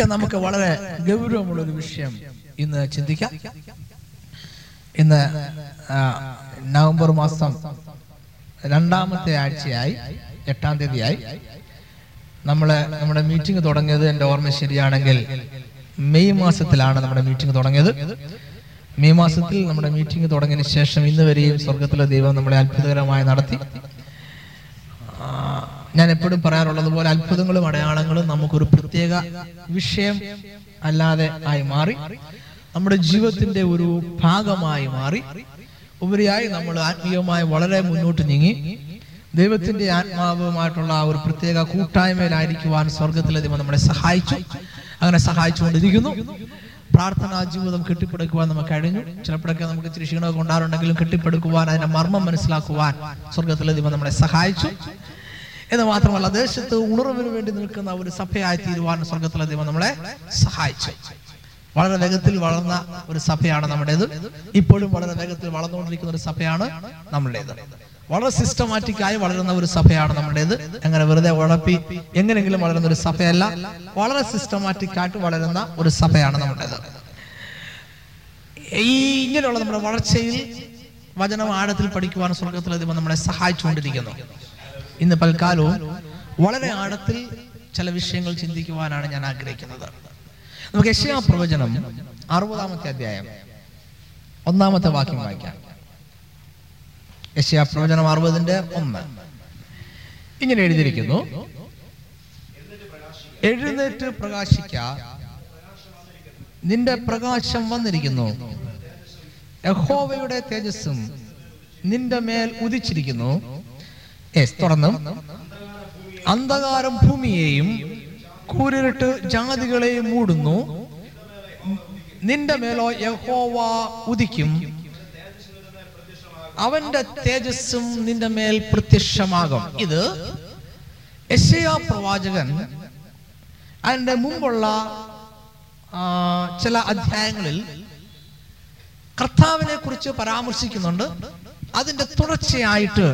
ഒക്കെ നമുക്ക് വളരെ ഗൗരവമുള്ള ഒരു വിഷയം. ഇന്ന് ചിന്തിക്കാം. ഇന്ന് നവംബർ മാസം രണ്ടാമത്തെ ആഴ്ചയായി എട്ടാം തീയതിയായി. നമ്മളെ നമ്മുടെ മീറ്റിംഗ് തുടങ്ങിയത് എന്റെ ഓർമ്മ ശരിയാണെങ്കിൽ മെയ് മാസത്തിലാണ് നമ്മുടെ മീറ്റിംഗ് തുടങ്ങിയത്. മെയ് മാസത്തിൽ നമ്മുടെ മീറ്റിംഗ് തുടങ്ങിയതിന് ശേഷം ഇന്ന് വരെയും സ്വർഗത്തിലെ ദൈവം നമ്മളെ അത്ഭുതകരമായി നടത്തി. ഞാൻ എപ്പോഴും പറയാറുള്ളത് പോലെ അത്ഭുതങ്ങളും അടയാളങ്ങളും നമുക്കൊരു പ്രത്യേക വിഷയം അല്ലാതെ ആയി മാറി. നമ്മുടെ ജീവിതത്തിന്റെ ഒരു ഭാഗമായി മാറി. ഉപരിയായി നമ്മൾ ആത്മീയമായി വളരെ മുന്നോട്ട് നീങ്ങി. ദൈവത്തിന്റെ ആത്മാവുമായിട്ടുള്ള ആ ഒരു പ്രത്യേക കൂട്ടായ്മയിലായിരിക്കുവാൻ സ്വർഗത്തിലെ ദൈവം നമ്മളെ സഹായിച്ചു. അങ്ങനെ സഹായിച്ചുകൊണ്ടിരിക്കുന്നു. പ്രാർത്ഥനാ ജീവിതം കെട്ടിപ്പടുക്കുവാൻ നമുക്ക് കഴിഞ്ഞു. ചിലപ്പോഴൊക്കെ നമുക്ക് ഇച്ചിരി ക്ഷീണമൊക്കെ ഉണ്ടാറുണ്ടെങ്കിലും കെട്ടിപ്പടുക്കുവാൻ അതിന്റെ മർമ്മം മനസ്സിലാക്കുവാൻ സ്വർഗത്തിലെ നമ്മളെ സഹായിച്ചു. എന്ന് മാത്രമല്ല ദേശത്ത് ഉണർവിന് വേണ്ടി നിൽക്കുന്ന ഒരു സഭയായി തീരുവാൻ സ്വർഗത്തിലെ ദൈവം നമ്മളെ സഹായിച്ചു. വളരെ വേഗത്തിൽ വളർന്ന ഒരു സഭയാണ് നമ്മുടേത്. ഇപ്പോഴും വളരെ വേഗത്തിൽ വളർന്നുകൊണ്ടിരിക്കുന്ന ഒരു സഭയാണ് നമ്മുടേത് വളരെ സിസ്റ്റമാറ്റിക് ആയി വളരുന്ന ഒരു സഭയാണ് നമ്മുടേത്. അങ്ങനെ വെറുതെ ഉഴപ്പി എങ്ങനെയെങ്കിലും വളരുന്ന ഒരു സഭയല്ല വളരെ സിസ്റ്റമാറ്റിക് ആയിട്ട് വളരുന്ന ഒരു സഭയാണ് നമ്മുടേത്. ഈ ഇങ്ങനെയുള്ള നമ്മുടെ വളർച്ചയിൽ വചനം ആഴത്തിൽ പഠിക്കുവാൻ സ്വർഗത്തിലെ ദൈവം നമ്മളെ സഹായിച്ചുകൊണ്ടിരിക്കുന്നു. ഇന്ന് പൽക്കാലവും വളരെ ആഴത്തിൽ ചില വിഷയങ്ങൾ ചിന്തിക്കുവാനാണ് ഞാൻ ആഗ്രഹിക്കുന്നത്. നമുക്ക് യശയാ പ്രവചനം അറുപതാമത്തെ അധ്യായം ഒന്നാമത്തെ വാക്യം വായിക്കാം. യശയാ പ്രവചനം അറുപതിന്റെ ഒന്ന്. ഇങ്ങനെ എഴുതിയിരിക്കുന്നു. എഴുന്നേറ്റ് പ്രകാശിക്ക. നിന്റെ പ്രകാശം വന്നിരിക്കുന്നു. യഹോവയുടെ തേജസ്സും നിന്റെ മേൽ ഉദിച്ചിരിക്കുന്നു. തുറന്നും. അന്ധകാരം ഭൂമിയെയും കൂരിട്ട് ജാതികളെയും മൂടുന്നു. നിന്റെ മേലോ യഹോവ ഉദിക്കും. അവന്റെ തേജസ്സും നിന്റെ മേൽ പ്രത്യക്ഷമാകും. ഇത് പ്രവാചകൻ അതിന്റെ മുമ്പുള്ള ചില അധ്യായങ്ങളിൽ കർത്താവിനെ കുറിച്ച് പരാമർശിക്കുന്നുണ്ട്. അതിന്റെ തുടർച്ചയായിട്ട്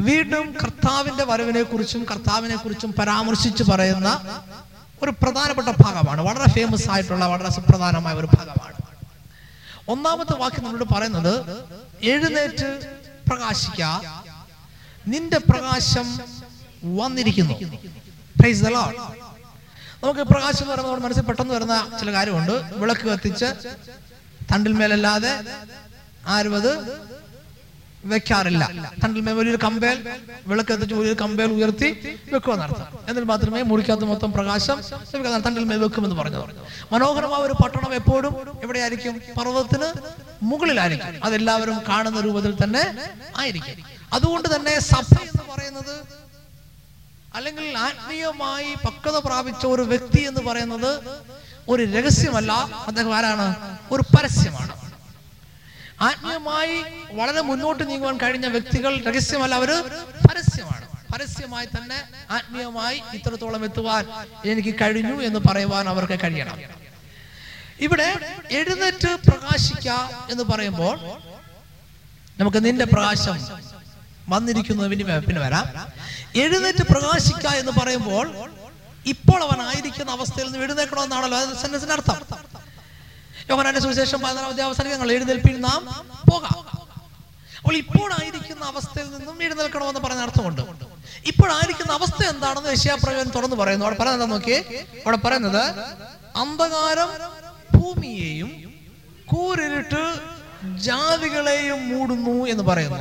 വീണ്ടും കർത്താവിന്റെ വരവിനെ കുറിച്ചും കർത്താവിനെ കുറിച്ചും പരാമർശിച്ച് പറയുന്ന ഒരു പ്രധാനപ്പെട്ട ഭാഗമാണ്. വളരെ ഫേമസ് ആയിട്ടുള്ള വളരെ സുപ്രധാനമായ ഒരു ഭാഗമാണ്. ഒന്നാമത്തെ വാക്യം നമ്മളോട് പറയുന്നത് എഴുന്നേറ്റ് പ്രകാശിക്ക. നിന്റെ പ്രകാശം വന്നിരിക്കുന്നു. നമുക്ക് പ്രകാശം എന്ന് പറയുമ്പോൾ മനസ്സിൽ പെട്ടെന്ന് വരുന്ന ചില കാര്യമുണ്ട്. വിളക്ക് കത്തിച്ച് തണ്ടിൽ മേലല്ലാതെ ആരും അത് വെക്കാറില്ല. തണ്ടിൽ വലിയൊരു കമ്പേൽ വിളക്ക് എത്തിച്ച് കമ്പേൽ ഉയർത്തി വെക്കുമെന്നർത്ഥം എന്നിട്ട് മാത്രമേ മുറിക്കകത്ത് മൊത്തം പ്രകാശം തണ്ടൽ മേൽ വെക്കുമെന്ന് പറഞ്ഞു മനോഹരമായ ഒരു പട്ടണം എപ്പോഴും എവിടെയായിരിക്കും? പർവതത്തിന് മുകളിലായിരിക്കും. അതെല്ലാവരും കാണുന്ന രൂപത്തിൽ തന്നെ ആയിരിക്കും. അതുകൊണ്ട് തന്നെ സഭ എന്ന് പറയുന്നത് അല്ലെങ്കിൽ ആത്മീയമായി പക്വത പ്രാപിച്ച ഒരു വ്യക്തി എന്ന് പറയുന്നത് ഒരു രഹസ്യമല്ല. അദ്ദേഹം ആരാണ്? ഒരു പരസ്യമാണ്. ആത്മീയമായി വളരെ മുന്നോട്ട് നീങ്ങുവാൻ കഴിഞ്ഞ വ്യക്തികൾ രഹസ്യമല്ല അവർ പരസ്യമാണ്. പരസ്യമായി തന്നെ ആത്മീയമായി ഇത്രത്തോളം എത്തുവാൻ എനിക്ക് കഴിഞ്ഞു എന്ന് പറയുവാൻ അവർക്ക് കഴിയണം. ഇവിടെ എഴുന്നേറ്റ് പ്രകാശിക്ക എന്ന് പറയുമ്പോൾ നമുക്ക് നിന്റെ പ്രകാശം വന്നിരിക്കുന്നു പിന്നെ വരാം. എഴുന്നേറ്റ് പ്രകാശിക്ക എന്ന് പറയുമ്പോൾ ഇപ്പോൾ അവൻ ആയിരിക്കുന്ന അവസ്ഥയിൽ നിന്ന് എഴുന്നേക്കണമെന്നാണല്ലോ സെന്റൻസിന്റെ അർത്ഥം. യോഹനാന്റെ സുവിശേഷം പതിനാലാമത്തെ അവസരം ഞങ്ങൾ എഴുന്നേൽപ്പിൽ നാം പോകാം. അപ്പോൾ ഇപ്പോഴായിരിക്കുന്ന അവസ്ഥയിൽ നിന്നും എഴുന്നേൽക്കണമെന്ന് പറഞ്ഞ അർത്ഥമുണ്ട്. ഇപ്പോഴായിരിക്കുന്ന അവസ്ഥ എന്താണെന്ന് യശയാപ്രവൻ തുറന്നു പറയുന്നു. അവിടെ പറയുന്നത് നോക്കിയേ? അവിടെ പറയുന്നത് അന്ധകാരം ഭൂമിയെയും കൂരിട്ട് ജാതികളെയും മൂടുന്നു എന്ന് പറയുന്നു.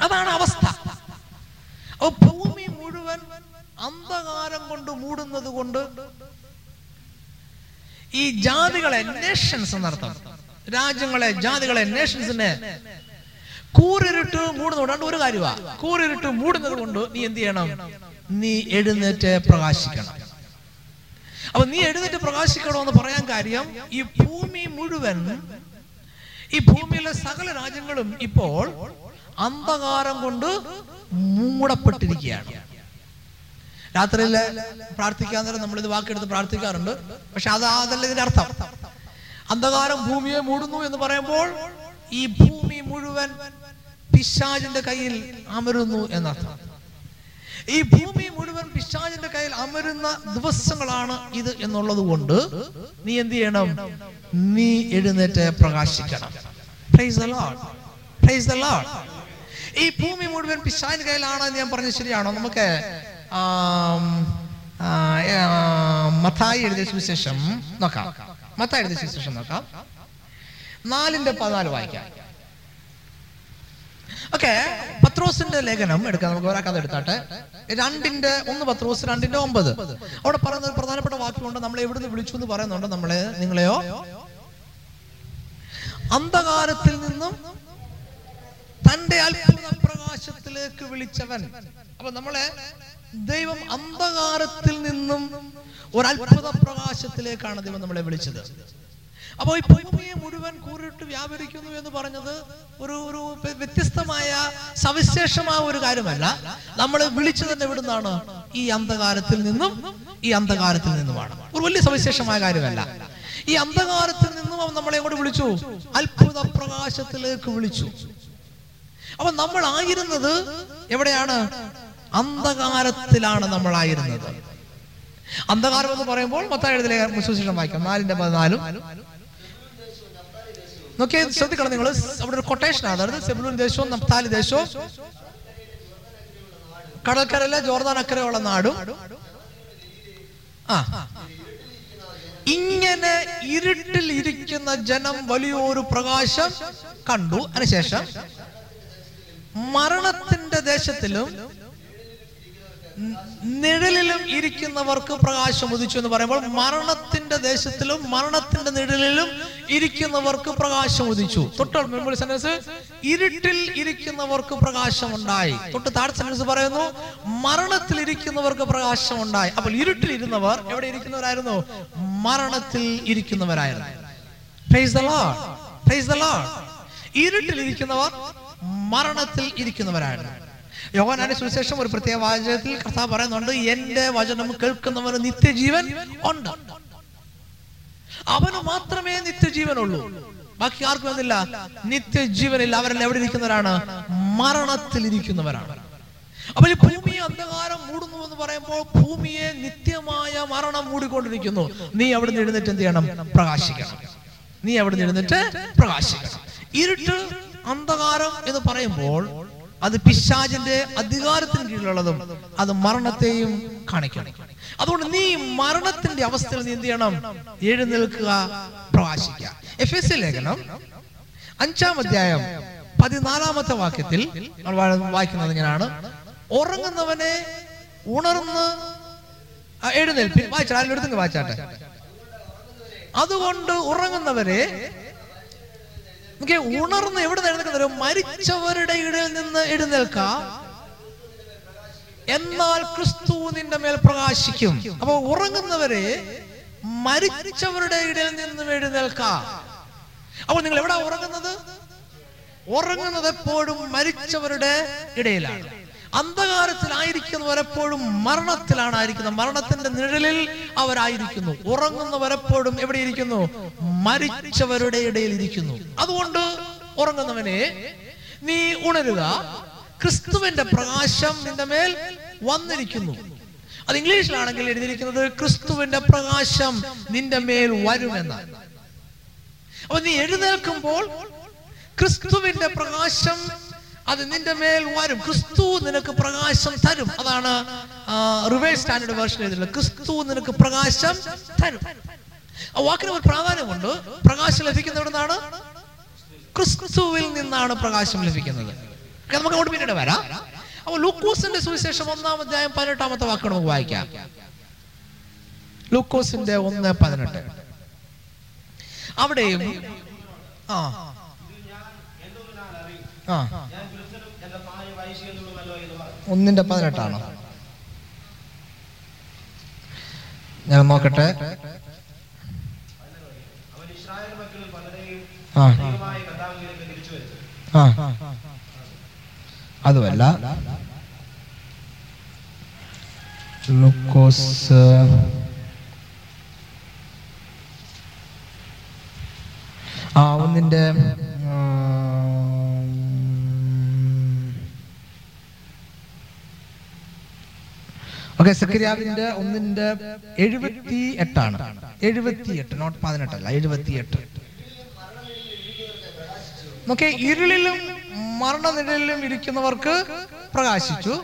അതാണ് അവസ്ഥ. ഭൂമി മുഴുവൻ അന്ധകാരം കൊണ്ട് മൂടുന്നത് കൊണ്ട് ഈ ജാതികളെ നേഷൻസ് എന്നർത്ഥം രാജ്യങ്ങളെ ജാതികളെ നേഷൻസിനെ കൂറിരുട്ട് മൂടുന്നത് കൊണ്ട് ഒരു കാര്യമാ കൂറിരുട്ട് മൂടുന്നത് കൊണ്ട് നീ എന്ത് ചെയ്യണം? നീ എഴുന്നേറ്റ് പ്രകാശിക്കണം. അപ്പൊ നീ എഴുന്നേറ്റ് പ്രകാശിക്കണമെന്ന് പറയാൻ കാര്യം ഈ ഭൂമി മുഴുവൻ ഈ ഭൂമിയിലെ സകല രാജ്യങ്ങളും ഇപ്പോൾ അന്ധകാരം കൊണ്ട് മൂടപ്പെട്ടിരിക്കുകയാണ്. രാത്രിയിൽ പ്രാർത്ഥിക്കാൻ നേരം ഇത് വാക്കെടുത്ത് പ്രാർത്ഥിക്കാറുണ്ട്. പക്ഷെ അത് അതല്ല ഇതിന്റെ അർത്ഥം. അന്ധകാരം ഭൂമിയെ മൂടുന്നു എന്ന് പറയുമ്പോൾ ഈ ഭൂമി മുഴുവൻ പിശാചിന്റെ കയ്യിൽ അമരുന്നു എന്നർത്ഥം. ഈ ഭൂമി മുഴുവൻ പിശാചിന്റെ കയ്യിൽ അമരുന്ന ദിവസങ്ങളാണ് ഇത് എന്നുള്ളത് കൊണ്ട് നീ എന്ത് ചെയ്യണം? നീ എഴുന്നേറ്റ് പ്രകാശിക്കണം. Praise Lord. ഈ ഭൂമി മുഴുവൻ പിശാചിന്റെ കയ്യിലാണ് എന്ന് ഞാൻ പറഞ്ഞത് ശരിയാണോ? നമുക്ക് മത്തായി എഴുതിയ സുവിശേഷം നോക്കാം. മത്തായി എഴുതിയ സുവിശേഷം നോക്കാം. നാലിന്റെ പതിനാല് വായിക്കാം. ഓക്കെ പത്രോസിന്റെ ലേഖനം എടുക്കാം. നമുക്ക് ഒരാൾ കഥ എടുത്താട്ടെ. രണ്ടിന്റെ ഒന്ന് പത്രോസ് രണ്ടിന്റെ ഒമ്പത്. അവിടെ പറയുന്ന ഒരു പ്രധാനപ്പെട്ട വാക്കുകൊണ്ട് നമ്മളെ എവിടുന്ന് വിളിച്ചു എന്ന് പറയുന്നുണ്ട്. നമ്മളെ നിങ്ങളെയോ? അന്ധകാരത്തിൽ നിന്നും തന്റെ അത്ഭുത പ്രകാശത്തിലേക്ക് വിളിച്ചവൻ. അപ്പൊ നമ്മളെ ദൈവം അന്ധകാരത്തിൽ നിന്നും ഒരു പ്രകാശത്തിലേക്കാണ് ദൈവം നമ്മളെ വിളിച്ചത്. അപ്പോൾ ഈ ഭൂമിയെ മുഴുവൻ കൂറിട്ട് വ്യാപരിക്കുന്നു എന്ന് പറഞ്ഞത് ഒരു ഒരു വ്യത്യസ്തമായ സവിശേഷമായ ഒരു കാര്യമല്ല. നമ്മളെ വിളിച്ചു തന്നെ എവിടുന്നാണ്? ഈ അന്ധകാരത്തിൽ നിന്നും ഈ അന്ധകാരത്തിൽ നിന്നുമാണ്. ഒരു വലിയ സവിശേഷമായ കാര്യമല്ല. ഈ അന്ധകാരത്തിൽ നിന്നും അവൻ നമ്മളെ കൂടെ വിളിച്ചു? അത്ഭുത പ്രകാശത്തിലേക്ക് വിളിച്ചു. അപ്പൊ നമ്മൾ ആയിരുന്നത് എവിടെയാണ്? അന്ധകാരത്തിലാണ് നമ്മളായിരുന്നത്. അന്ധകാരം എന്ന് പറയുമ്പോൾ മൊത്തം സുശേഷം വായിക്കാം. നാലിന്റെ പതിനാലും. നോക്കിയാൽ ശ്രദ്ധിക്കണം നിങ്ങൾ. അവിടെ ഒരു കൊട്ടേഷൻ അതായത് സെബുലൂൻ ദേശവും നപ്താലി ദേശവും കടൽക്കരയിലെ ജോർദാൻ അക്കരെയുള്ള നാടും. ആ. ഇങ്ങനെ ഇരുട്ടിൽ ഇരിക്കുന്ന ജനം വലിയൊരു പ്രകാശം കണ്ടു. അതിനുശേഷം മരണത്തിന്റെ ദേശത്തിലും നിഴലിലും ഇരിക്കുന്നവർക്ക് പ്രകാശം ഉദിച്ചു എന്ന് പറയുമ്പോൾ മരണത്തിന്റെ ദേശത്തിലും മരണത്തിന്റെ നിഴലിലും ഇരിക്കുന്നവർക്ക് പ്രകാശം ഉദിച്ചു. തൊട്ട് സെന്റൻസ് ഇരുട്ടിൽ ഇരിക്കുന്നവർക്ക് പ്രകാശം ഉണ്ടായി തൊട്ട് താഴെ സെന്റൻസ് പറയുന്നു മരണത്തിൽ ഇരിക്കുന്നവർക്ക് പ്രകാശം ഉണ്ടായി അപ്പോൾ ഇരുട്ടിൽ ഇരുന്നവർ എവിടെ ഇരിക്കുന്നവരായിരുന്നു? മരണത്തിൽ ഇരിക്കുന്നവരായിരുന്നു. ഇരുട്ടിൽ ഇരിക്കുന്നവർ മരണത്തിൽ ഇരിക്കുന്നവരായിരുന്നു. യോഹനാന്റെ സുവിശേഷം ഒരു പ്രത്യേക വാചകത്തിൽ കർത്താവ് പറയുന്നുണ്ട് എന്റെ വചനം കേൾക്കുന്നവന് നിത്യജീവൻ ഉണ്ട്. അവന് മാത്രമേ നിത്യജീവനുള്ളൂ. ബാക്കി ആർക്കും എന്നില്ല നിത്യജീവനില്ല. അവരെല്ലാം എവിടെ ഇരിക്കുന്നവരാണ്? മരണത്തിൽ ഇരിക്കുന്നവരാണ്. അപ്പോൾ ഈ ഭൂമിയെ അന്ധകാരം മൂടുന്നു എന്ന് പറയുമ്പോൾ ഭൂമിയെ നിത്യമായ മരണം മൂടിക്കൊണ്ടിരിക്കുന്നു. നീ അവിടെ നിന്ന് എഴുന്നേറ്റ് എന്ത് ചെയ്യണം? പ്രകാശിക്കണം. നീ അവിടെ നിന്ന് എഴുന്നേറ്റ് പ്രകാശിക്കണം. ഇരുട്ട് അന്ധകാരം എന്ന് പറയുമ്പോൾ അത് പിശാചിന്റെ അധികാരത്തിന് കീഴിലുള്ളതും അത് മരണത്തെയും കാണിക്കണം അതുകൊണ്ട് നീ മരണത്തിന്റെ അവസ്ഥയിൽ നീ എന്ത് ചെയ്യണം എഴുന്നേൽക്കുക പ്രവാസിക്കുക എഫ് എസ് ലേഖനം അഞ്ചാം അധ്യായം പതിനാലാമത്തെ വാക്യത്തിൽ നമ്മൾ വായിക്കുന്നത് ഇങ്ങനെയാണ്. ഉറങ്ങുന്നവനെ ഉണർന്ന് ആ, എഴുന്നേൽപ്പി വായിച്ചാട്ടെ അതിൽ വായിച്ചാട്ടെ. അതുകൊണ്ട് ഉറങ്ങുന്നവരെ നോക്കിയേ, ഉണർന്ന് എവിടെ എഴുന്നേൽക്കുന്നവര് മരിച്ചവരുടെ ഇടയിൽ നിന്ന് എഴുന്നേൽക്കാം. എന്നാൽ ക്രിസ്തു നിന്റെ മേൽ പ്രകാശിക്കും. അപ്പൊ ഉറങ്ങുന്നവരെ മരിച്ചവരുടെ ഇടയിൽ നിന്ന് എഴുന്നേൽക്കാം. അപ്പോൾ നിങ്ങൾ എവിടെ ഉറങ്ങുന്നത്? ഉറങ്ങുന്നത് എപ്പോഴും മരിച്ചവരുടെ ഇടയിലാണ്. അന്ധകാരത്തിലായിരിക്കുന്നവർ എപ്പോഴും മരണത്തിലാണ് ആയിരിക്കുന്നത് മരണത്തിന്റെ നിഴലിൽ അവരായിരിക്കുന്നു. ഉറങ്ങുന്നവരെപ്പോഴും എവിടെ ഇരിക്കുന്നു മരിച്ചവരുടെ ഇടയിൽ ഇരിക്കുന്നു. അതുകൊണ്ട് ഉറങ്ങുന്നവനെ നീ ഉണരുക. ക്രിസ്തുവിന്റെ പ്രകാശം നിന്റെ മേൽ വന്നിരിക്കുന്നു. അത് ഇംഗ്ലീഷിലാണെങ്കിൽ എഴുതിയിരിക്കുന്നത് ക്രിസ്തുവിന്റെ പ്രകാശം നിന്റെ മേൽ വരുമെന്നാണ് അപ്പൊ നീ എഴുന്നേൽക്കുമ്പോൾ ക്രിസ്തുവിന്റെ പ്രകാശം അത് നിന്റെ മേൽ വരും. ക്രിസ്തു നിനക്ക് പ്രകാശം തരും. അതാണ് റിവേഴ്സ് സ്റ്റാൻഡേർഡ് വേർഷൻ എഴുതുന്നത് ക്രിസ്തു നിനക്ക് പ്രകാശം തരും. ആ വാക്കിന് ഒരു പ്രാധാന്യമുണ്ട്. പ്രകാശം ലഭിക്കുന്നത് എവിടെ നിന്നാണ് ക്രിസ്തുവിൽ നിന്നാണ് പ്രകാശം ലഭിക്കുന്നത്. നമുക്ക് അങ്ങോട്ട് പിന്നീട് വരാം. അപ്പൊ ലൂക്കോസിന്റെ സുവിശേഷം ഒന്നാം അധ്യായം പതിനെട്ടാമത്തെ വാക്ക് നമുക്ക് വായിക്കാം. ലൂക്കോസിന്റെ ഒന്ന് പതിനെട്ട്. അവിടെയും ആ. ആ. ഒന്നിന്റെ പതിനെട്ടാണോ? ഞാൻ നോക്കട്ടെ. അതുമല്ല. ലുക്കോസ് ആ ഒന്നിന്റെ ഓക്കെ സക്രിയാവിന്റെ ഒന്നിന്റെ എഴുപത്തി എട്ടാണ് എഴുപത്തി എട്ട് നോട്ട് പതിനെട്ടല്ല എഴുപത്തി എട്ട് നോക്കെ ഇരുളിലും മരണനിഴലിലും ഇരിക്കുന്നവർക്ക് പ്രകാശിച്ചു.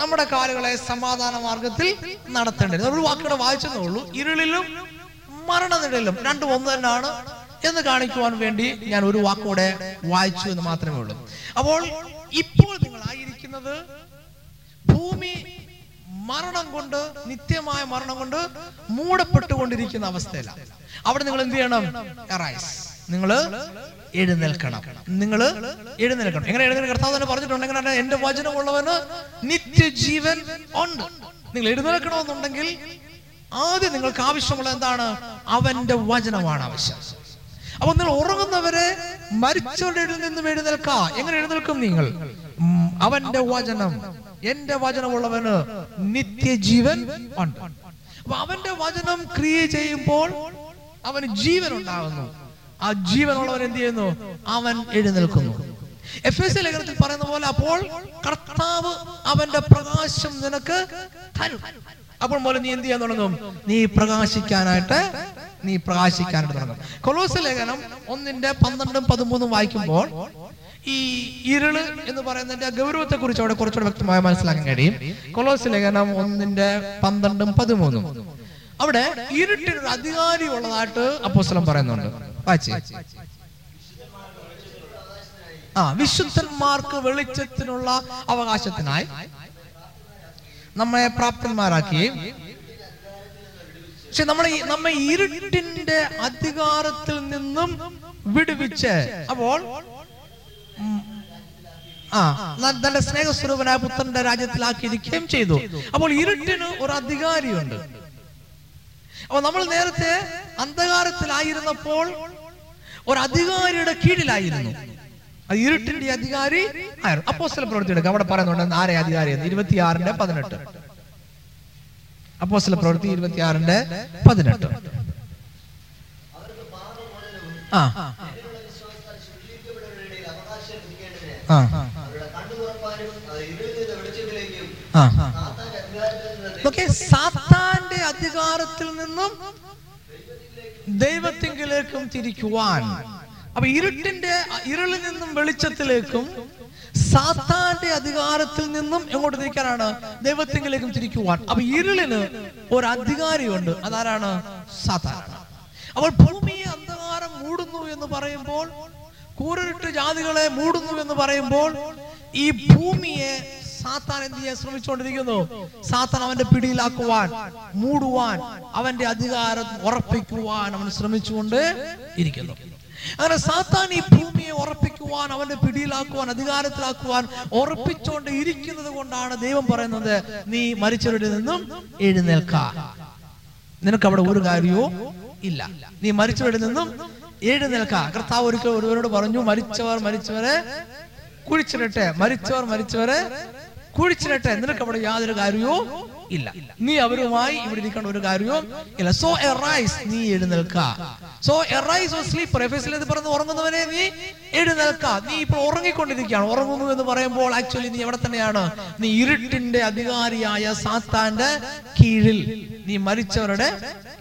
നമ്മുടെ കാലുകളെ സമാധാന മാർഗത്തിൽ നടത്തേണ്ടത് ഒരു വാക്കുകൂടെ വായിച്ചതേ ഉള്ളൂ. ഇരുളിലും മരണനിഴലിലും രണ്ടും ഒന്ന് തന്നെയാണ് എന്ന് കാണിക്കുവാൻ വേണ്ടി ഞാൻ ഒരു വാക്കൂടെ വായിച്ചു എന്ന് മാത്രമേ ഉള്ളൂ. അപ്പോൾ ഇപ്പോൾ നിങ്ങൾ ആയിരിക്കുന്നത് ഭൂമി മരണം കൊണ്ട് നിത്യമായ മരണം കൊണ്ട് മൂടപ്പെട്ടുകൊണ്ടിരിക്കുന്ന അവസ്ഥയിലാണ് അവിടെ നിങ്ങൾ എന്ത് ചെയ്യണം? നിങ്ങൾ എഴുന്നേൽക്കണം. നിങ്ങൾ എഴുന്നേൽക്കണം. എങ്ങനെ എഴുന്നേൽക്കണം? കർത്താവ് തന്നെ പറഞ്ഞിട്ടുണ്ട്. എങ്ങനെ എന്റെ വചനമുള്ളവന് നിത്യജീവൻ ഉണ്ട്. നിങ്ങൾ എഴുന്നേൽക്കണമെന്നുണ്ടെങ്കിൽ ആദ്യം നിങ്ങൾക്ക് ആവശ്യമുള്ള എന്താണ്? അവന്റെ വചനമാണ് ആവശ്യം. അപ്പൊ നിങ്ങൾ ഉറങ്ങുന്നവരെ മരിച്ചവരുടെ നിന്നും എഴുന്നേൽക്കാം. എങ്ങനെ എഴുന്നേൽക്കും നിങ്ങൾ? അവന്റെ വചനം. എന്റെ വചനമുള്ളവന് നിത്യജീവൻ ഉണ്ട്. അപ്പൊ അവന്റെ വചനം ക്രിയ ചെയ്യുമ്പോൾ അവന് ജീവൻ ഉണ്ടാകുന്നു ആ ജീവനുള്ളവൻ എന്ത് ചെയ്യുന്നു? അവൻ എഴുന്നേൽക്കുന്നു. എഫ് എസ് ലേഖനത്തിൽ പറയുന്ന പോലെ അപ്പോൾ കർത്താവ് അവന്റെ പ്രകാശം നിനക്ക് തരും. അപ്പോൾ പോലെ നീ എന്ത് ചെയ്യാൻ തുടങ്ങും? നീ പ്രകാശിക്കാനായിട്ട് നീ പ്രകാശിക്കാനായിട്ട് തുടങ്ങും. കൊളോസ് ലേഖനം ഒന്നിന്റെ പന്ത്രണ്ടും പതിമൂന്നും വായിക്കുമ്പോൾ ഈ ഇരുൾ എന്ന് പറയുന്നതിന്റെ ഗൗരവത്തെ കുറിച്ച് അവിടെ കുറച്ചുകൂടെ വ്യക്തമായി മനസ്സിലാക്കാൻ കഴിയും. കൊലോസ് ലേഖനം ഒന്നിന്റെ പന്ത്രണ്ടും പതിമൂന്നും. അവിടെ ഇരുട്ടിനൊരു അധികാരി ഉള്ളതായിട്ട് അപ്പോസ്ലം പറയുന്നുണ്ട്. ആ വിശുദ്ധന്മാർക്ക് വെളിച്ചത്തിനുള്ള അവകാശത്തിനായി നമ്മെ പ്രാപ്തന്മാരാക്കുകയും പക്ഷെ നമ്മളെ നമ്മെ ഇരുട്ടിന്റെ അധികാരത്തിൽ നിന്നും വിടുവിച്ച് അപ്പോൾ ആ നല്ല സ്നേഹസ്വരൂപനായ പുത്രന്റെ രാജ്യത്തിലാക്കിയിരിക്കുകയും ചെയ്തു. അപ്പോൾ ഇരുട്ടിന് ഒരു അധികാരിയുണ്ട്. അപ്പൊ നമ്മൾ നേരത്തെ അന്ധകാരത്തിലായിരുന്നപ്പോൾ ഒരു അധികാരിയുടെ കീഴിലായിരുന്നു. ഇരുട്ടിന്റെ അധികാരി ആയിരുന്നു. അപ്പോസ്തല പ്രവൃത്തി എടുക്കുക അവിടെ പറയുന്നുണ്ട് ആരെ അധികാരി ഇരുപത്തിയാറിന്റെ പതിനെട്ട്. അപ്പോസ്തല പ്രവൃത്തി ഇരുപത്തിയാറിന്റെ പതിനെട്ട്. ആ. ആ ആ ഓക്കെ സാത്താന്റെ അധികാരത്തിൽ നിന്നും ദൈവത്തിങ്കിലേക്കും തിരിക്കുവാൻ. അപ്പൊ ഇരുട്ടിന്റെ ഇരുളിൽ നിന്നും വെളിച്ചത്തിലേക്കും സാത്താന്റെ അധികാരത്തിൽ നിന്നും എങ്ങോട്ട് തിരിക്കാനാണ്? ദൈവത്തിങ്കിലേക്കും തിരിക്കുവാൻ. അപ്പൊ ഇരുളിന് ഒരു അധികാരിയുണ്ട്. അതാരാണ്? സാത്താൻ. അപ്പോൾ ഭൂമിയെ അന്ധകാരം മൂടുന്നു എന്ന് പറയുമ്പോൾ കൂരിട്ട് ജാതികളെ മൂടുന്നു എന്ന് പറയുമ്പോൾ ഈ ഭൂമിയെ സാത്താൻ എന്ത് ചെയ്യാൻ ശ്രമിച്ചുകൊണ്ടിരിക്കുന്നു? സാത്താൻ അവന്റെ പിടിയിലാക്കുവാൻ മൂടുവാൻ അവന്റെ അധികാരം ഉറപ്പിക്കുവാൻ അവൻ ശ്രമിച്ചുകൊണ്ട് ഇരിക്കുന്നു. അങ്ങനെ സാത്താൻ ഈ ഭൂമിയെ ഉറപ്പിക്കുവാൻ അവന്റെ പിടിയിലാക്കുവാൻ അധികാരത്തിലാക്കുവാൻ ഉറപ്പിച്ചുകൊണ്ട് ഇരിക്കുന്നത് കൊണ്ടാണ് ദൈവം പറയുന്നത് നീ മരിച്ചവരുടെ നിന്നും എഴുന്നേൽക്ക. നിനക്ക് അവിടെ ഒരു കാര്യവും ഇല്ല. നീ മരിച്ചവരുടെ നിന്നും എഴുന്നേൽക്ക. കർത്താവ് ഒരിക്കൽ ഒരുവരോട് പറഞ്ഞു മരിച്ചവർ മരിച്ചവരെ കുഴിച്ചിടട്ടെ മരിച്ചവർ മരിച്ചവരെ കുഴിച്ചിടട്ടെ നിനക്ക് അവിടെ യാതൊരു കാര്യവും ഇല്ല. നീ അവരുമായി ഇവിടെ ഇരിക്കേണ്ട ഒരു കാര്യവും ഇല്ല. സോ എറൈസ് നീ എഴുന്നേൽക്ക. സോ എറൈസ് ഓ സ്ലീപ്പർ എഫേസിൽ പറഞ്ഞ് ഉറങ്ങുന്നവനെ നീ എഴുന്നേൽക്ക. നീ ഇപ്പോൾ ഉറങ്ങിക്കൊണ്ടിരിക്കുകയാണ്. ഉറങ്ങുന്നു എന്ന് പറയുമ്പോൾ ആക്ച്വലി നീ എവിടെ തന്നെയാണ്? നീ ഇരുട്ടിന്റെ അധികാരിയായ സാത്താന്റെ കീഴിൽ. നീ മരിച്ചവരുടെ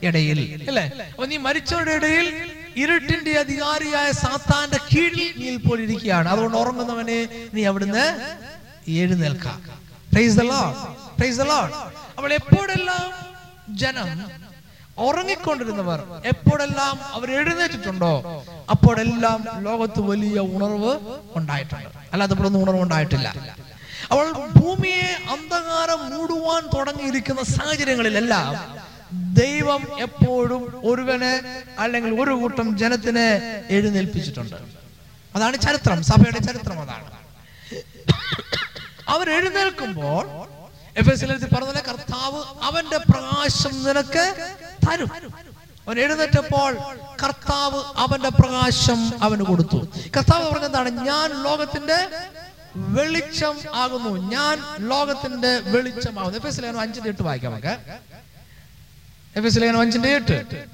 ഇടയിൽ. അല്ലേ അപ്പൊ നീ മരിച്ചവരുടെ ഇടയിൽ ഇരുട്ടിന്റെ അധികാരിയായ സാത്താന്റെ കീഴിൽ നീ ഇപ്പോൾ ഇരിക്കുകയാണ്. അതുകൊണ്ട് ഉറങ്ങുന്നവനെ നീ അവിടുന്ന് എഴുന്നേൽക്കാം എപ്പോഴെല്ലാം ജനം ഉറങ്ങിക്കൊണ്ടിരുന്നവർ എപ്പോഴെല്ലാം അവർ എഴുന്നേറ്റിട്ടുണ്ടോ അപ്പോഴെല്ലാം ലോകത്ത് വലിയ ഉണർവ് ഉണ്ടായിട്ടുണ്ട്. അല്ലാതെ ഇവിടെ ഒന്നും ഉണർവ് ഉണ്ടായിട്ടില്ല. അവൾ ഭൂമിയെ അന്ധകാരം മൂടുവാൻ തുടങ്ങിയിരിക്കുന്ന സാഹചര്യങ്ങളിലെല്ലാം ദൈവം എപ്പോഴും ഒരുവനെ അല്ലെങ്കിൽ ഒരു കൂട്ടം ജനത്തിനെ എഴുന്നേൽപ്പിച്ചിട്ടുണ്ട്. അതാണ് ചരിത്രം. സഭയുടെ ചരിത്രം അതാണ്. അവർ എഴുന്നേൽക്കുമ്പോൾ പറഞ്ഞ കർത്താവ് അവന്റെ പ്രകാശം നിനക്ക് തരും. അവൻ എഴുന്നേറ്റപ്പോൾ കർത്താവ് അവന്റെ പ്രകാശം അവന് കൊടുത്തു. കർത്താവ് പറഞ്ഞതാണ് ഞാൻ ലോകത്തിന്റെ വെളിച്ചം ആകുന്നു. ഞാൻ ലോകത്തിന്റെ വെളിച്ചമാകുന്നു. എഫ് എസ് ലേഖനം അഞ്ചിന്റെ എട്ട് വായിക്കാം നമുക്ക്. എഫ് എസ് ലേഖനം അഞ്ചിന്റെ എട്ട്.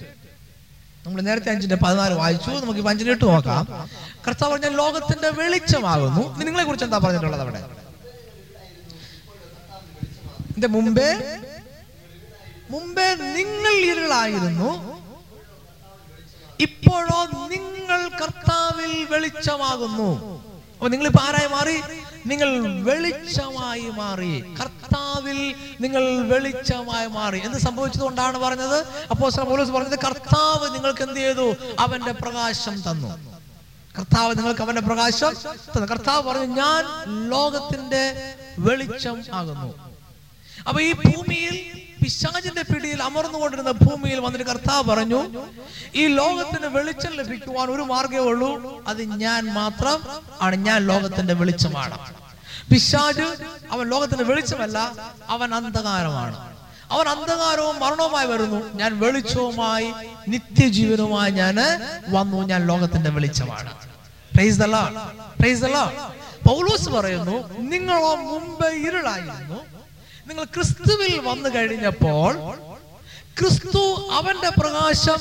നമ്മൾ നേരത്തെ അഞ്ചിന്റെ പതിനാല് വായിച്ചു. നമുക്ക് അഞ്ചിന്റെ എട്ട് നോക്കാം. കർത്താവ് പറഞ്ഞ ലോകത്തിന്റെ വെളിച്ചമാകുന്നു. നിങ്ങളെ കുറിച്ച് എന്താ പറഞ്ഞിട്ടുള്ളത് അവിടെ? ഇതിന്റെ മുമ്പേ മുമ്പേ നിങ്ങൾ ഇരുളായിരുന്നു. ഇപ്പോഴോ നിങ്ങൾ കർത്താവിൽ വെളിച്ചമാകുന്നു. അപ്പൊ നിങ്ങൾ ഇപ്പൊ ആരായി മാറി? നിങ്ങൾ വെളിച്ചമായി മാറി. കർത്താവിൽ നിങ്ങൾ വെളിച്ചമായി മാറി. എന്ത് സംഭവിച്ചത് കൊണ്ടാണ് പറഞ്ഞത്? അപ്പോ പോലീസ് പറഞ്ഞത് കർത്താവ് നിങ്ങൾക്ക് എന്ത് ചെയ്തു? അവന്റെ പ്രകാശം തന്നു. കർത്താവ് നിങ്ങൾക്ക് അവന്റെ പ്രകാശം തന്നു. കർത്താവ് പറഞ്ഞു ഞാൻ ലോകത്തിന്റെ വെളിച്ചം ആകുന്നു. അപ്പൊ ഈ ഭൂമിയിൽ പിശാചിന്റെ പിടിയിൽ അമർന്നുകൊണ്ടിരുന്ന ഭൂമിയിൽ വന്നിട്ട് കർത്താവ് പറഞ്ഞു ഈ ലോകത്തിന് വെളിച്ചം ലഭിക്കുവാൻ ഒരു മാർഗമേ ഉള്ളൂ. അത് ഞാൻ മാത്രം ആണ്. ഞാൻ ലോകത്തിന്റെ വെളിച്ചമാണ്. പിശാജ് അവൻ ലോകത്തിന്റെ വെളിച്ചമല്ല അവൻ അന്ധകാരമാണ്. അവൻ അന്ധകാരവും മരണവുമായി വരുന്നു. ഞാൻ വെളിച്ചവുമായി നിത്യജീവനുമായി ഞാൻ വന്നു. ഞാൻ ലോകത്തിന്റെ വെളിച്ചമാണ്. Praise the lord praise the lord Paulose പറയുന്നു നിങ്ങളോ മുമ്പ് ഇരുളായിരുന്നു. നിങ്ങൾ ക്രിസ്തുവിൽ വന്നു കഴിഞ്ഞപ്പോൾ ക്രിസ്തു അവന്റെ പ്രകാശം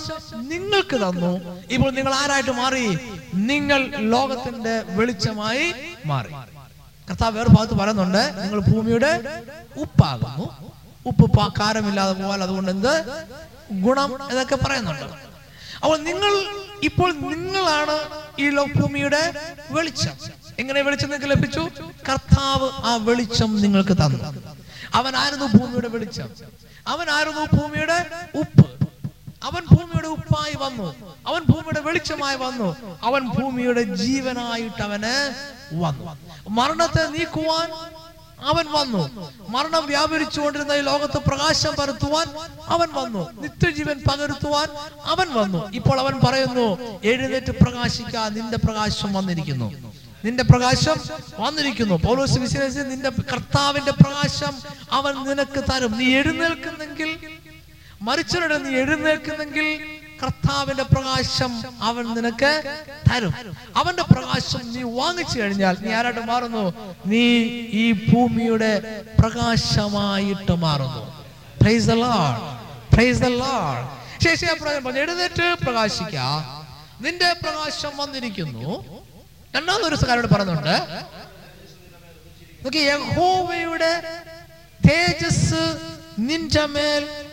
നിങ്ങൾക്ക് തന്നു. ഇപ്പോൾ നിങ്ങൾ ആരായിട്ട് മാറി? നിങ്ങൾ ലോകത്തിന്റെ വെളിച്ചമായി മാറി. കർത്താവ് വേറെ ഭാഗത്ത് പറയുന്നുണ്ട് നിങ്ങൾ ഭൂമിയുടെ ഉപ്പാകുന്നു. ഉപ്പ് കാരമില്ലാതെ പോകാൻ അതുകൊണ്ട് എന്ത്? ഗുണം എന്നൊക്കെ പറയുന്നുണ്ട്. അപ്പോൾ നിങ്ങൾ ഇപ്പോൾ നിങ്ങളാണ് ഈ ഭൂമിയുടെ വെളിച്ചം. എങ്ങനെ വെളിച്ചം നിങ്ങൾക്ക് ലഭിച്ചു? കർത്താവ് ആ വെളിച്ചം നിങ്ങൾക്ക് തന്നു. അവനായിരുന്നു ഭൂമിയുടെ വെളിച്ചം. അവനായിരുന്നു ഭൂമിയുടെ ഉപ്പ്. അവൻ ഭൂമിയുടെ ഉപ്പായി വന്നു. അവൻ ഭൂമിയുടെ വെളിച്ചമായി വന്നു. അവൻ ഭൂമിയുടെ ജീവനായിട്ട് അവന് വന്നു. മരണത്തെ നീക്കുവാൻ അവൻ വന്നു. മരണം വ്യാപരിച്ചുകൊണ്ടിരുന്ന ഈ ലോകത്ത് പ്രകാശം പരത്തുവാൻ അവൻ വന്നു. നിത്യജീവൻ പകരുത്തുവാൻ അവൻ വന്നു. ഇപ്പോൾ അവൻ പറയുന്നു എഴുന്നേറ്റ് പ്രകാശിക്കാൻ നിന്റെ പ്രകാശം വന്നിരിക്കുന്നു. നിന്റെ പ്രകാശം വന്നിരിക്കുന്നു. പൗലോസ് വിശ്വസിച്ച് നിന്റെ കർത്താവിന്റെ പ്രകാശം അവൻ നിനക്ക് തരും. നീ എഴുന്നേൽക്കുന്നെങ്കിൽ മരിച്ചവരുടെ നീ എഴുന്നേൽക്കുന്നെങ്കിൽ കർത്താവിന്റെ പ്രകാശം അവൻ നിനക്ക് തരും. അവന്റെ പ്രകാശം നീ വാങ്ങിച്ചു കഴിഞ്ഞാൽ നീ ആരായിട്ട് മാറുന്നു? നീ ഈ ഭൂമിയുടെ പ്രകാശമായിട്ട് മാറുന്നു. Praise the lord praise lord എഴുന്നേറ്റ് പ്രകാശിക്ക. നിന്റെ പ്രകാശം വന്നിരിക്കുന്നു. രണ്ടാമതൊരു കാര്യം പറയുന്നുണ്ട് നോക്കി യഹോവയുടെ തേജസ് നിന്റെ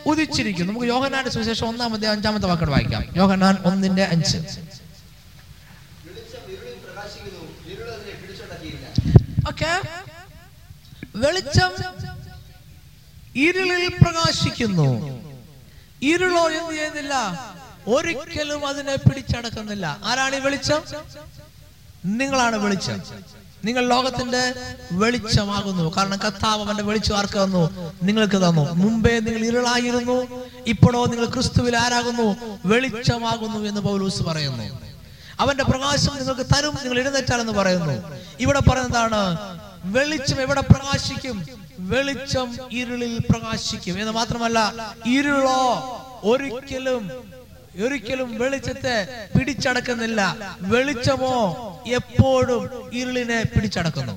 ഉദിച്ചിരിക്കുന്നു. നമുക്ക് യോഹനാന്റെ സുവിശേഷം ഒന്നാമത്തെ അഞ്ചാമത്തെ വാക്കോട് വായിക്കാം. യോഹനാൻ ഒന്നിന്റെ അഞ്ച്. ഓക്കെ. വെളിച്ചം ഇരുളിൽ പ്രകാശിക്കുന്നു. ഇരുളോ എന്ത് ചെയ്യുന്നില്ല? ഒരിക്കലും അതിനെ പിടിച്ചടക്കുന്നില്ല. ആരാണ് ഈ വെളിച്ചം? നിങ്ങളാണ് വെളിച്ചം. നിങ്ങൾ ലോകത്തിന്റെ വെളിച്ചമാകുന്നു. കാരണം കർത്താവ് അവന്റെ വെളിച്ചം ആർക്ക് തന്നു? നിങ്ങൾക്ക് തന്നു. മുമ്പേ നിങ്ങൾ ഇരുളായിരുന്നു ഇപ്പോഴോ നിങ്ങൾ ക്രിസ്തുവിൽ ആരാകുന്നു? വെളിച്ചമാകുന്നു എന്ന് പൗലൂസ് പറയുന്നു. അവന്റെ പ്രകാശം നിങ്ങൾക്ക് തരും നിങ്ങൾ എഴുന്നേറ്റാലെന്ന് പറയുന്നു. ഇവിടെ പറയുന്നതാണ് വെളിച്ചം എവിടെ പ്രകാശിക്കും? വെളിച്ചം ഇരുളിൽ പ്രകാശിക്കും. എന്ന് മാത്രമല്ല ഇരുളോ ഒരിക്കലും ഒരിക്കലും വെളിച്ചത്തെ പിടിച്ചടക്കുന്നില്ല. വെളിച്ചമോ എപ്പോഴും ഇരുളിനെ പിടിച്ചടക്കുന്നു.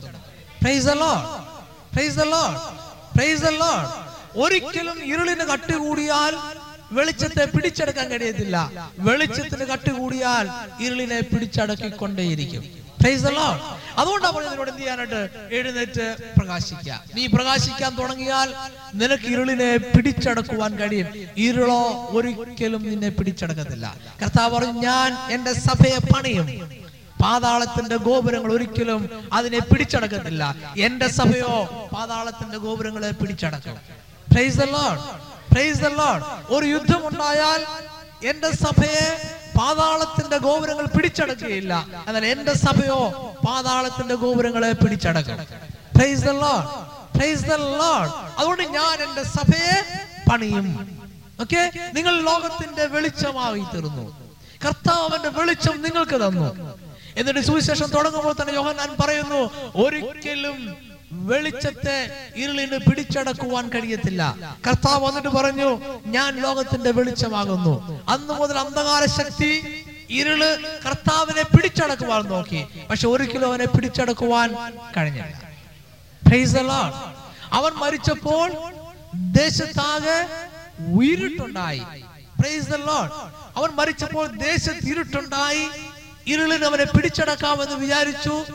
ഒരിക്കലും ഇരുളിന് കട്ടുകൂടിയാൽ വെളിച്ചത്തെ പിടിച്ചടക്കാൻ കഴിയത്തില്ല. വെളിച്ചത്തിന് കട്ടുകൂടിയാൽ ഇരുളിനെ പിടിച്ചടക്കിക്കൊണ്ടേയിരിക്കും. അതുകൊണ്ടാണ് പറഞ്ഞത് നിന്നോട് എന്ത് ചെയ്യാനായിട്ട് എഴുന്നേറ്റ് പ്രകാശിക്കുക. നീ പ്രകാശിക്കാൻ തുടങ്ങിയാൽ നിനക്ക് ഇരുളിനെ പിടിച്ചടക്കുവാൻ കഴിയും. ഇരുളോ ഒരിക്കലും നിന്നെ പിടിച്ചടക്കത്തില്ല. കർത്താവ് പറഞ്ഞു ഞാൻ എന്റെ സഭയെ പണിയും. പാതാളത്തിന്റെ ഗോപുരങ്ങൾ ഒരിക്കലും അതിനെ പിടിച്ചടക്കത്തില്ല. എന്റെ സഭയോ പാതാളത്തിന്റെ ഗോപുരങ്ങളെ പിടിച്ചടക്കും. Praise the lord praise the lord ഒരു യുദ്ധം ഉണ്ടായാൽ എന്റെ സഭയെ പാതാളത്തിന്റെ ഗോപുരങ്ങൾ പിടിച്ചടക്കുകയില്ല. എന്നാൽ എന്റെ സഭയോ പാതാളത്തിന്റെ ഗോപുരങ്ങളെ പിടിച്ചടക്കും. പ്രൈസ് ലോർഡ് പ്രൈസ് ലോർഡ് അതുകൊണ്ട് ഞാൻ എന്റെ സഭയെ പണിയും. ഓക്കെ നിങ്ങൾ ലോകത്തിന്റെ വെളിച്ചമായി തീർന്നു. കർത്താവിന്റെ വെളിച്ചം നിങ്ങൾക്ക് തന്നു. എന്നിട്ട് സുവിശേഷം തുടങ്ങുമ്പോൾ തന്നെ യോഹന്നാൻ പറയുന്നു ഒരിക്കലും വെളിച്ചത്തെ ഇരുളിന് പിടിച്ചടക്കുവാൻ കഴിയത്തില്ല. കർത്താവ് വന്നിട്ട് പറഞ്ഞു ഞാൻ ലോകത്തിന്റെ വെളിച്ചമാകുന്നു. അന്ന് മുതൽ അന്ധകാര ശക്തി ഇരുൾ കർത്താവിനെ പിടിച്ചടക്കുവാൻ നോക്കി. പക്ഷെ ഒരിക്കലും അവനെ പിടിച്ചടക്കുവാൻ കഴിഞ്ഞില്ല. അവൻ മരിച്ചപ്പോൾ ദേശത്താകെ ഉയരുട്ടുണ്ടായി. അവൻ മരിച്ചപ്പോൾ ദേശത്ത് ഇരുട്ടുണ്ടായി. ഇരുളിന് അവനെ പിടിച്ചടക്കാമെന്ന് വിചാരിച്ചു.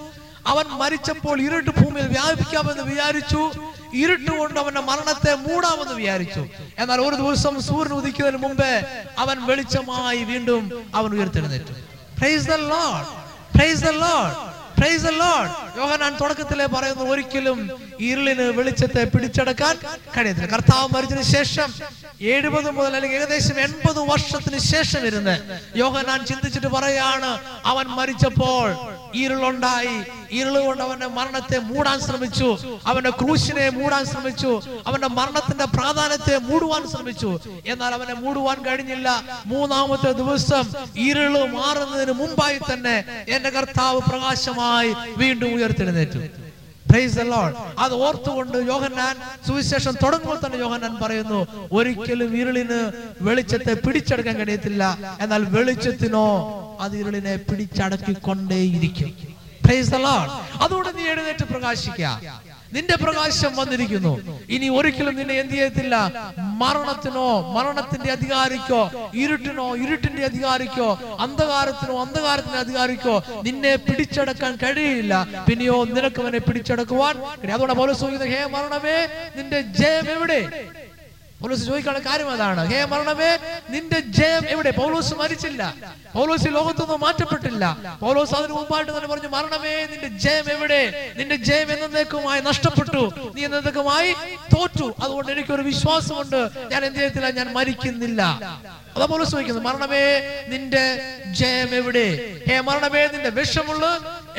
അവൻ മരിച്ചപ്പോൾ ഇരുട്ട് ഭൂമിയിൽ വ്യാപിക്കാമെന്ന് വിചാരിച്ചു. ഇരുട്ട് കൊണ്ട് അവന്റെ മരണത്തെ മൂടാമെന്ന് വിചാരിച്ചു. എന്നാൽ ഒരു ദിവസം സൂര്യൻ ഉദിക്കുന്നതിന് മുമ്പേ അവൻ വെളിച്ചമായി വീണ്ടും അവൻ ഉയർത്തെഴുന്നേറ്റു. Praise the lord praise the lord praise Yohannan തുടക്കത്തിലെ പറയുന്നു ഒരിക്കലും ഇരുളിന് വെളിച്ചത്തെ പിടിച്ചടക്കാൻ കഴിയത്തില്ല. കർത്താവ് മരിച്ചതിന് ശേഷം എഴുപത് മുതൽ അല്ലെങ്കിൽ ഏകദേശം എൺപത് വർഷത്തിന് ശേഷം ഇരുന്ന് യോഹനാൻ ചിന്തിച്ചിട്ട് പറയാണ് അവൻ മരിച്ചപ്പോൾ ഇരുളുണ്ടായി. ഇരുളുകൊണ്ട് അവന്റെ മരണത്തെ മൂടാൻ ശ്രമിച്ചു. അവന്റെ ക്രൂശിനെ മൂടാൻ ശ്രമിച്ചു. അവന്റെ മരണത്തിന്റെ പ്രാധാന്യത്തെ മൂടുവാൻ ശ്രമിച്ചു. എന്നാൽ അവനെ മൂടുവാൻ കഴിഞ്ഞില്ല. മൂന്നാമത്തെ ദിവസം ഇരുൾ മാറുന്നതിന് മുമ്പായി തന്നെ എന്റെ കർത്താവ് പ്രകാശമായി വീണ്ടും ഉയർത്തെഴുന്നേറ്റു. അത് ഓർത്തുകൊണ്ട് യോഹന്നാൻ സുവിശേഷം തുടങ്ങുമ്പോൾ തന്നെ യോഹന്നാൻ പറയുന്നു ഒരിക്കലും ഇരുളിന് വെളിച്ചത്തെ പിടിച്ചെടുക്കാൻ കഴിയത്തില്ല. എന്നാൽ വെളിച്ചത്തിനോ അത് ഇരുളിനെ പിടിച്ചടക്കിക്കൊണ്ടേയിരിക്കും. അതുകൊണ്ട് നീ എഴുന്നേറ്റ് പ്രകാശിക്ക. നിന്റെ പ്രകാശം വന്നിരിക്കുന്നു. ഇനി ഒരിക്കലും നിന്നെ എന്ത് ചെയ്യത്തില്ല. മരണത്തിനോ മരണത്തിന്റെ അധികാരിക്കോ ഇരുട്ടിനോ ഇരുട്ടിന്റെ അധികാരിക്കോ അന്ധകാരത്തിനോ അന്ധകാരത്തിന്റെ അധികാരിക്കോ നിന്നെ പിടിച്ചടക്കാൻ കഴിയില്ല. പിന്നെയോ നിനക്ക് അവനെ പിടിച്ചടക്കുവാൻ? അതുകൊണ്ട് പൗലോസ് ചോദിക്കുന്നത് ഹേ മരണമേ നിന്റെ ജയം എവിടെ? പൗലോസ് ചോദിക്കാനുള്ള കാര്യം അതാണ്. ഹേ മരണമേ നിന്റെ ജയം എവിടെ? പൗലോസ് മരിച്ചില്ല. പൗലോസ് ലോകത്തൊന്നും മാറ്റപ്പെട്ടില്ല. പൗലോസ് അതിന് മുമ്പായിട്ട് തന്നെ പറഞ്ഞു മരണമേ നിന്റെ ജയം എവിടെ? നിന്റെ ജയം എന്നേക്കുമായി നഷ്ടപ്പെട്ടു. നീ എന്നേക്കുമായി തോറ്റു. അതുകൊണ്ട് എനിക്കൊരു വിശ്വാസമുണ്ട്. ഞാൻ എന്ത് ചെയ്യത്തില്ല ഞാൻ മരിക്കുന്നില്ല. അതാ പൗലോസ് ചോദിക്കുന്നത് മരണമേ നിന്റെ ജയം എവിടെ? ഹേ മരണമേ നിന്റെ വിഷമുള്ള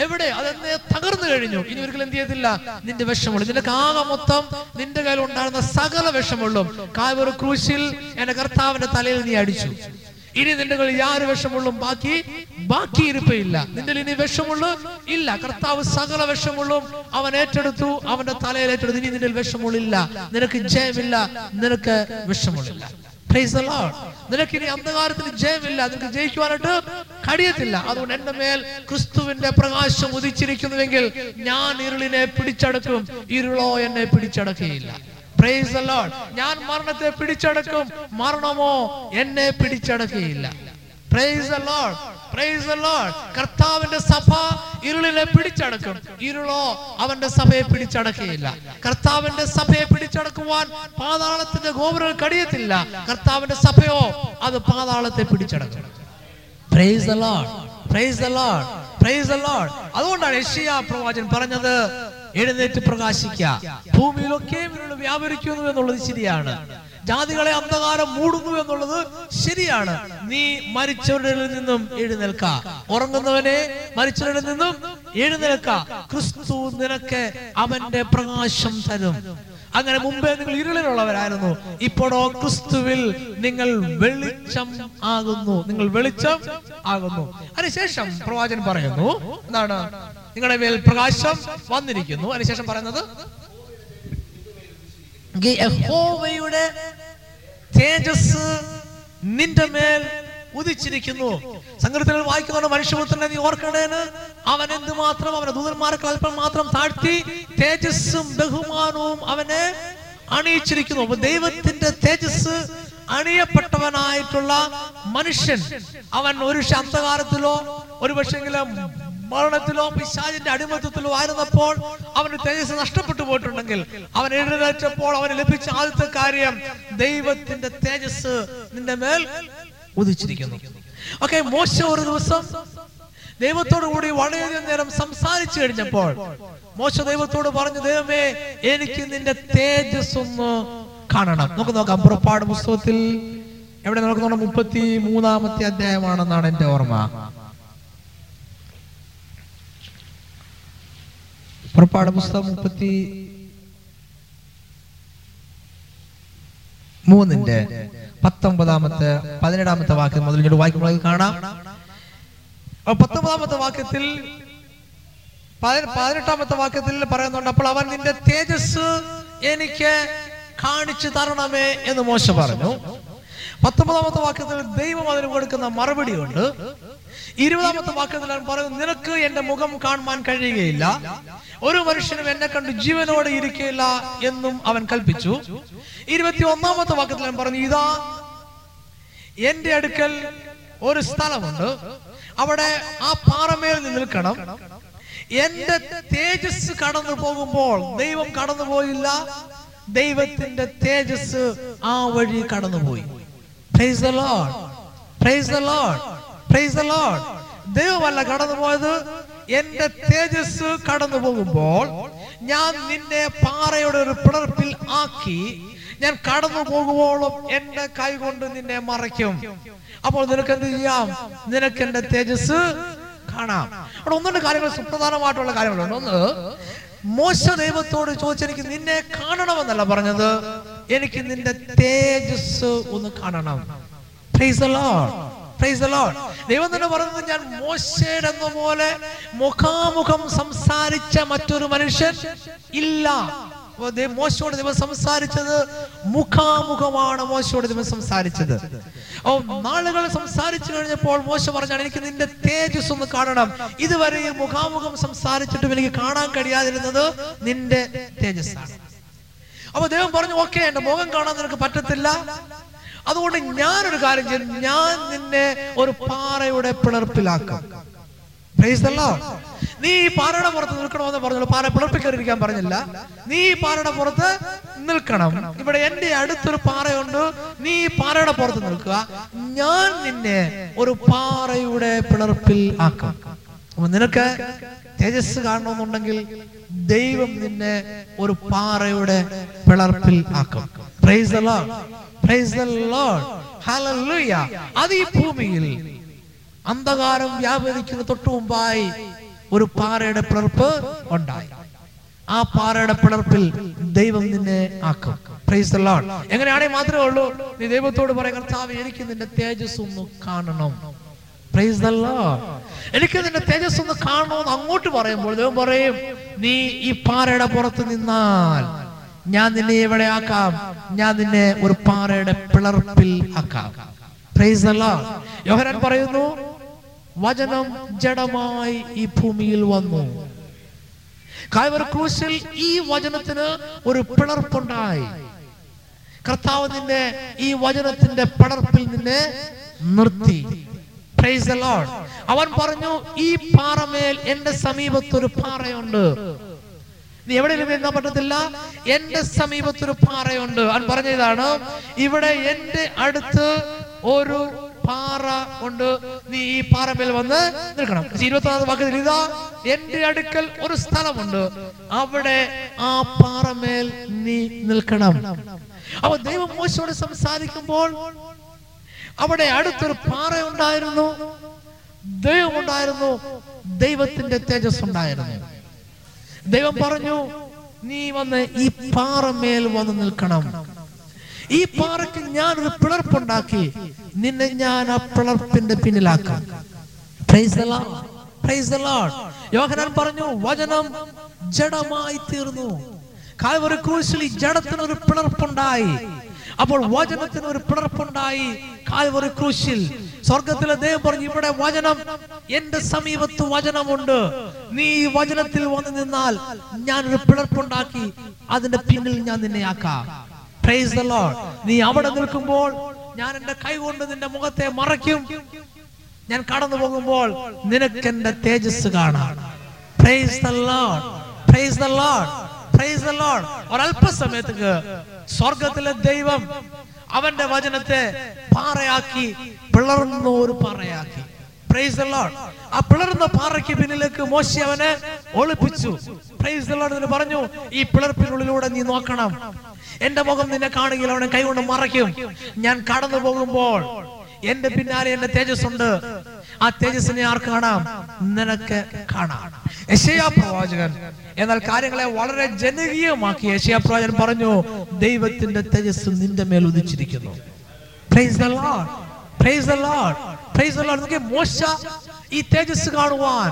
എവിടെ? അതെന്നെ തകർന്നു കഴിഞ്ഞു. ഇനി ഒരിക്കലും എന്ത് ചെയ്യത്തില്ല. നിന്റെ വിഷമുള്ളൂ നിന്റെ കാവ മൊത്തം നിന്റെ കയ്യിൽ ഉണ്ടായിരുന്ന സകല വിഷമുള്ളും ഒരു ക്രൂശിൽ എന്റെ കർത്താവിന്റെ തലയിൽ നീ അടിച്ചു. ഇനി നിന്റെ കളി യാതൊരു വിഷമുള്ളും ബാക്കി ബാക്കി ഇരിപ്പില്ല നിന്റെ ഇനി വിഷമുള്ളു ഇല്ല. കർത്താവ് സകല വിഷമുള്ളും അവൻ ഏറ്റെടുത്തു അവന്റെ തലയിൽ ഏറ്റെടുത്തു. ഇനി നിന്റെ വിഷമുള്ളില്ല നിനക്ക് ജയമില്ല. നിനക്ക് വിഷമുള്ളില്ല Praise the Lord. നിനക്ക് ഇനി അന്ധകാരത്തിന് ജയമില്ല. നിനക്ക് ജയിക്കുവാനായിട്ട് കഴിയത്തില്ല അതുകൊണ്ട് എന്റെ മേൽ ക്രിസ്തുവിന്റെ പ്രകാശം ഉദിച്ചിരിക്കുന്നുവെങ്കിൽ ഞാൻ ഇരുളിനെ പിടിച്ചടക്കും. ഇരുളോ എന്നെ പിടിച്ചടക്കുകയില്ല. പ്രൈസ്. ഞാൻ മരണത്തെ പിടിച്ചടക്കും. മരണമോ എന്നെ പിടിച്ചടക്കുകയില്ല. Price Lord. കർത്താവിന്റെ സഭ ഇരുളിനെ പിടിച്ചടക്കും. ഇരുളോ അവന്റെ സഭയെ പിടിച്ചടക്കുകയില്ല. കർത്താവിന്റെ സഭയെ പിടിച്ചടക്കുവാൻ പാതാളത്തിന്റെ ഗോപുരം കടിയത്തില്ല. കർത്താവിന്റെ സഭയോ അത് പാതാളത്തെ പിടിച്ചടക്കും. The lord praise lord praise lord അതുകൊണ്ടാണ് യഷിയ പ്രവാചൻ പറഞ്ഞത് എഴുന്നേറ്റ് പ്രകാശിക്ക. ഭൂമിയിലൊക്കെ വ്യാപരിക്കുന്നു എന്നുള്ളത് ശരിയാണ്. ജാതികളെ അന്ധകാരം മൂടുന്നു എന്നുള്ളത് ശരിയാണ്. നീ മരിച്ചവരിൽ നിന്നും എഴുന്നേൽക്ക. ഉറങ്ങുന്നവനെ മരിച്ചവരിൽ നിന്നും എഴുന്നേൽക്ക. ക്രിസ്തു നിനക്ക് അവന്റെ പ്രകാശം തരും. അങ്ങനെ മുമ്പേ നിങ്ങൾ ഇരുളിലുള്ളവരായിരുന്നു. ഇപ്പോഴോ ക്രിസ്തുവിൽ നിങ്ങൾ വെളിച്ചം ആകുന്നു. നിങ്ങൾ വെളിച്ചം ആകുന്നു. അതിനുശേഷം പ്രവാചകൻ പറയുന്നു എന്താണ്? നിങ്ങളുടെ മേൽ പ്രകാശം വന്നിരിക്കുന്നു. അതിനുശേഷം പറയുന്നത്? യഹോവയുടെ തേജസ് നിന്റെ മേൽ ഉദിച്ചിരിക്കുന്നു. സങ്കീർത്തനങ്ങൾ വായിക്കുന്ന മനുഷ്യപുത്രനെ നീ ഓർക്കണേന് അവൻ എന്തുമാത്രം അവന്റെ ദൂതന്മാർക്ക് അല്പം മാത്രം താഴ്ത്തി തേജസ്സും ബഹുമാനവും അവനെ അണിയിച്ചിരിക്കുന്നു. അപ്പൊ ദൈവത്തിന്റെ തേജസ് അണിയപ്പെട്ടവനായിട്ടുള്ള മനുഷ്യൻ അവൻ ഒരു അന്ധകാരത്തിലോ ഒരു പക്ഷെങ്കിലും മരണത്തിലോ പിശാചിന്റെ അടിമത്തത്തിലോ ആയിരുന്നപ്പോൾ അവന് തേജസ് നഷ്ടപ്പെട്ടു പോയിട്ടുണ്ടെങ്കിൽ അവൻ എഴുന്നേറ്റപ്പോൾ അവന് ലഭിച്ച ആദ്യത്തെ കാര്യം ദൈവത്തിന്റെ തേജസ് നിന്റെ മേൽ ഉദിച്ചിരിക്കുന്നു. ഓക്കെ മോശ ഒരു ദിവസം ദൈവത്തോടു കൂടി വളരെയധികം നേരം സംസാരിച്ചു കഴിഞ്ഞപ്പോൾ മോശ ദൈവത്തോട് പറഞ്ഞു ദൈവമേ എനിക്ക് നിന്റെ തേജസ് ഒന്ന് കാണണം. നമുക്ക് നോക്കാം പുറപ്പാട് പുസ്തകത്തിൽ എവിടെ നോക്കുന്നുണ്ട് മുപ്പത്തി മൂന്നാമത്തെ അധ്യായമാണെന്നാണ് എന്റെ ഓർമ്മ. പുറപ്പാട് പുസ്തകം മുപ്പത്തി മൂന്നിന്റെ പത്തൊമ്പതാമത്തെ പതിനേഴാമത്തെ വാക്ക് മുതൽ ഇങ്ങോട്ട് വായിക്കുമ്പോൾ കാണാം. പത്തൊമ്പതാമത്തെ വാക്യത്തിൽ പതി- പതിനെട്ടാമത്തെ വാക്യത്തിൽ പറയുന്നുണ്ട് അപ്പോൾ അവൻ നിന്റെ തേജസ് എനിക്ക് കാണിച്ചു തരണമേ എന്ന് മോശം പറഞ്ഞു. പത്തൊമ്പതാമത്തെ വാക്യത്തിൽ ദൈവം അതിന് കൊടുക്കുന്ന മറുപടി ഉണ്ട് ഇരുപതാമത്തെ ഞാൻ പറയുന്നു നിനക്ക് എന്റെ മുഖം കാണുവാൻ കഴിയുകയില്ല. ഒരു മനുഷ്യനും എന്നെ കണ്ട് ജീവനോടെ ഇരിക്കുകയില്ല എന്നും അവൻ കൽപ്പിച്ചു. ഇരുപത്തി ഒന്നാമത്തെ ഞാൻ പറഞ്ഞു ഇതാ എന്റെ അടുക്കൽ ഒരു സ്ഥലമുണ്ട്. അവിടെ ആ പാറമേൽ നിൽക്കണം. എന്റെ തേജസ് കടന്നു പോകുമ്പോൾ ദൈവം കടന്നു പോയില്ല. ദൈവത്തിന്റെ തേജസ് ആ വഴി കടന്നുപോയി. The lord Lord. ദൈവമല്ല കടന്നുപോയത് എന്റെ തേജസ് കടന്നു പോകുമ്പോൾ ഞാൻ നിന്നെ പാറയുടെ ഒരു പിളർപ്പിൽ ആക്കി ഞാൻ കടന്നു പോകുമ്പോഴും എന്റെ കൈ കൊണ്ട് നിന്നെ മറയ്ക്കും. അപ്പോൾ നിനക്ക് എന്ത് ചെയ്യാം? നിനക്ക് എന്റെ തേജസ് കാണാം. അവിടെ ഒന്നുണ്ട് കാര്യങ്ങൾ സുപ്രധാനമായിട്ടുള്ള കാര്യങ്ങളുണ്ട്. ഒന്ന് മോശ ദൈവത്തോട് ചോദിച്ചെനിക്ക് നിന്നെ കാണണമെന്നല്ല പറഞ്ഞത്. എനിക്ക് നിന്റെ തേജസ് ഒന്ന് കാണണം. ദൈവം തന്നെ പറയുന്നത് ഞാൻ മോശയുടെ പോലെ മുഖാമുഖം സംസാരിച്ച മറ്റൊരു മനുഷ്യൻ ഇല്ല. മോശയോട് ദൈവം സംസാരിച്ചത് മുഖാമുഖമാണ് മോശയോട് ദൈവം സംസാരിച്ചത്. ഓ നാളുകൾ സംസാരിച്ചു കഴിഞ്ഞപ്പോൾ മോശ പറഞ്ഞാണ് എനിക്ക് നിന്റെ തേജസ് ഒന്ന് കാണണം. ഇതുവരെ മുഖാമുഖം സംസാരിച്ചിട്ടും എനിക്ക് കാണാൻ കഴിയാതിരുന്നത് നിന്റെ തേജസ്സാണ്. അപ്പൊ ദൈവം പറഞ്ഞു ഓക്കെ എന്റെ മുഖം കാണാൻ നിനക്ക് പറ്റത്തില്ല. അതുകൊണ്ട് ഞാൻ ഒരു കാര്യം ചെയ്യും ഞാൻ നിന്നെ ഒരു പാറയുടെ പിളർപ്പിലാക്കാം. നീ ഈ പാറയുടെ പുറത്ത് നിൽക്കണമെന്ന് പറഞ്ഞു പാറ പിളർപ്പിക്കറിയിരിക്കാൻ പറഞ്ഞില്ല. നീ ഈ പാറയുടെ പുറത്ത് നിൽക്കണം. ഇവിടെ എന്റെ അടുത്തൊരു പാറയുണ്ട്. നീ ഈ പാറയുടെ പുറത്ത് നിൽക്കുക. ഞാൻ നിന്നെ ഒരു പാറയുടെ പിളർപ്പിൽ ആക്കാം. അപ്പൊ നിനക്ക് തേജസ് കാണണമെന്നുണ്ടെങ്കിൽ ദൈവം നിന്നെ ഒരു പാറയുടെ പിളർപ്പിൽ ആക്കും. പ്രൈസ് the അത് ഈ ഭൂമിയിൽ അന്ധകാരം വ്യാപരിക്കുന്ന തൊട്ടു മുമ്പായി ഒരു പാറയുടെ പിളർപ്പ് ഉണ്ടായി. ആ പാറയുടെ പിളർപ്പിൽ ദൈവം നിന്നെ ആക്കും. പ്രൈസ് മാത്രമേ ഉള്ളൂ. നീ ദൈവത്തോട് പറയാം എനിക്ക് നിന്റെ തേജസ് ഒന്ന് കാണണം. എനിക്ക് നിന്റെ തേജസ് ഒന്ന് കാണണമെന്ന് അങ്ങോട്ട് പറയുമ്പോൾ ദൈവം പറയും നീ ഈ പാറയുടെ പുറത്ത് നിന്നാൽ ഞാൻ നിന്നെ എവിടെ ആക്കാം. ഞാൻ നിന്നെ ഒരു പാറയുടെ പിളർപ്പിൽ ആക്കാം. യോഹന്നാൻ പറയുന്നു വചനം ജഡമായി ഈ ഭൂമിയിൽ വന്നു. ക്രൂശിൽ ഈ വചനത്തിന് ഒരു പിളർപ്പുണ്ടായി. കർത്താവ് നിന്നെ ഈ വചനത്തിന്റെ പിളർപ്പിൽ നിന്നെ നിർത്തി. അവൻ പറഞ്ഞു ഈ പാറമേൽ എന്റെ സമീപത്തൊരു പാറയുണ്ട്. നീ എവിടെയെങ്കിലും നിന്നാൻ പറ്റത്തില്ല? എന്റെ സമീപത്തൊരു പാറയുണ്ട്. അവൻ പറഞ്ഞതാണ് ഇവിടെ എന്റെ അടുത്ത് ഒരു പാറ ഉണ്ട്. നീ ഈ പാറമേൽ വന്ന് നിൽക്കണം. ഇരുപത്തി ഒന്നാമത് വാക്കത്തിൽ ഇതാ എന്റെ അടുക്കൽ ഒരു സ്ഥലമുണ്ട്. അവിടെ ആ പാറമേൽ നീ നിൽക്കണം. അപ്പൊ ദൈവം മോശയോട് സംസാരിക്കുമ്പോൾ അവിടെ അടുത്തൊരു പാറ ഉണ്ടായിരുന്നു ദൈവം ഉണ്ടായിരുന്നു ദൈവത്തിന്റെ തേജസ് ഉണ്ടായിരുന്നു ദൈവം പറഞ്ഞു നീ വന്ന് ഈ പാറമേൽ വന്ന് നിൽക്കണം. ഈ പാറയ്ക്ക് ഞാൻ ഒരു പിളർപ്പുണ്ടാക്കി നിന്നെ ഞാൻ ആ പിളർപ്പിന്റെ പിന്നിലാക്കാം. യോഹനാൻ പറഞ്ഞു വചനം ജഡമായി തീർന്നു. കാൽവരി ക്രൂശിൽ ജഡത്തിന് ഒരു പിളർപ്പുണ്ടായി. അപ്പോൾ വചനത്തിന് ഒരു പിളർപ്പുണ്ടായി. കാൽവറി ക്രൂശിൽ. സ്വർഗത്തിലെ ദൈവം പറഞ്ഞു ഇവിടെ വചനം എന്റെ സമീപത്ത് വചനമുണ്ട്. നീ വചനത്തിൽ വന്നു നിന്നാൽ ഞാൻ ഒരു പിളർപ്പുണ്ടാക്കി അതിന്റെ പിന്നിൽ ഞാൻ നിന്നെ ആക്കാം. പ്രൈസ് ലോർഡ് നീ അവിടെ നിൽക്കുമ്പോൾ ഞാൻ എന്റെ കൈ കൊണ്ട് നിന്റെ മുഖത്തെ മറയ്ക്കും. ഞാൻ കടന്നു പോകുമ്പോൾ നിനക്ക് എന്റെ തേജസ് കാണാം. Praise the Lord. Praise Lord. Praise Lord. ഒരല്പസമയത്തേക്ക് സ്വർഗത്തിലെ ദൈവം അവന്റെ വചനത്തെ പാറയാക്കി പിളർന്ന ഒരു പാറയാക്കി. പ്രൈസ്. ആ പിളർന്ന പാറയ്ക്ക് പിന്നിലേക്ക് മോശി അവനെ ഒളിപ്പിച്ചു. പ്രൈസ് എന്ന് പറഞ്ഞു ഈ പിളർപ്പിനുള്ളിലൂടെ നീ നോക്കണം. എന്റെ മുഖം നിന്നെ കാണുകയിൽ അവനെ കൈകൊണ്ട് മറയ്ക്കും. ഞാൻ കടന്നു പോകുമ്പോൾ എന്റെ പിന്നാലെ എന്റെ തേജസ് ഉണ്ട് ആ തേജസ്സിനെ ആർക്ക് കാണാം? നിനക്ക് കാണാം. യശയാ പ്രവാചകൻ. എന്നാൽ കാര്യങ്ങളെ വളരെ ജനകീയമാക്കി യശയാ പ്രവാചകൻ പറഞ്ഞു ദൈവത്തിന്റെ തേജസ് നിന്റെ മേൽ ഉദിച്ചിരിക്കുന്നു. മോശ ഈ തേജസ് കാണുവാൻ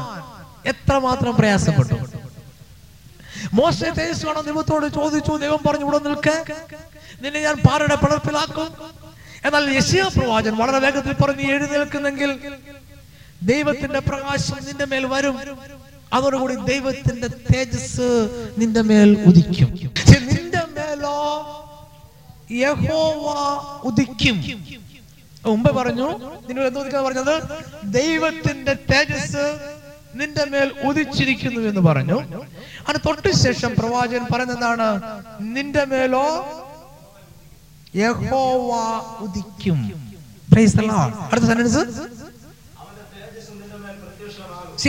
എത്രമാത്രം പ്രയാസപ്പെട്ടു. മോശ തേജസ് കാണാൻ ദൈവത്തോട് ചോദിച്ചു ദൈവം പറഞ്ഞു ഇവിടെ നിൽക്ക്. നിന്നെ ഞാൻ പാറയുടെ പിളർപ്പിലാക്കും എന്നാൽ യശിയ പ്രവാചൻ വളരെ വേഗത്തിൽ പറഞ്ഞു എഴുന്നേൽക്കുന്നെങ്കിൽ ദൈവത്തിന്റെ പ്രകാശം നിന്റെ മേൽ വരും. അതോടുകൂടി ദൈവത്തിന്റെ തേജസ് നിന്റെ മേൽ ഉദിക്കും. നിന്റെ മേലോ യഹോവ ഉദിക്കും. മുമ്പ് പറഞ്ഞു നിങ്ങൾ എന്ത് ഉദിക്കാൻ പറഞ്ഞത്? ദൈവത്തിന്റെ തേജസ് നിന്റെ മേൽ ഉദിച്ചിരിക്കുന്നു എന്ന് പറഞ്ഞു. അത് തൊട്ടു ശേഷം പ്രവാചകൻ പറയുന്നതാണ് നിന്റെ മേലോ യഹോവ ഉദിക്കും. അടുത്ത സെന്റൻസ്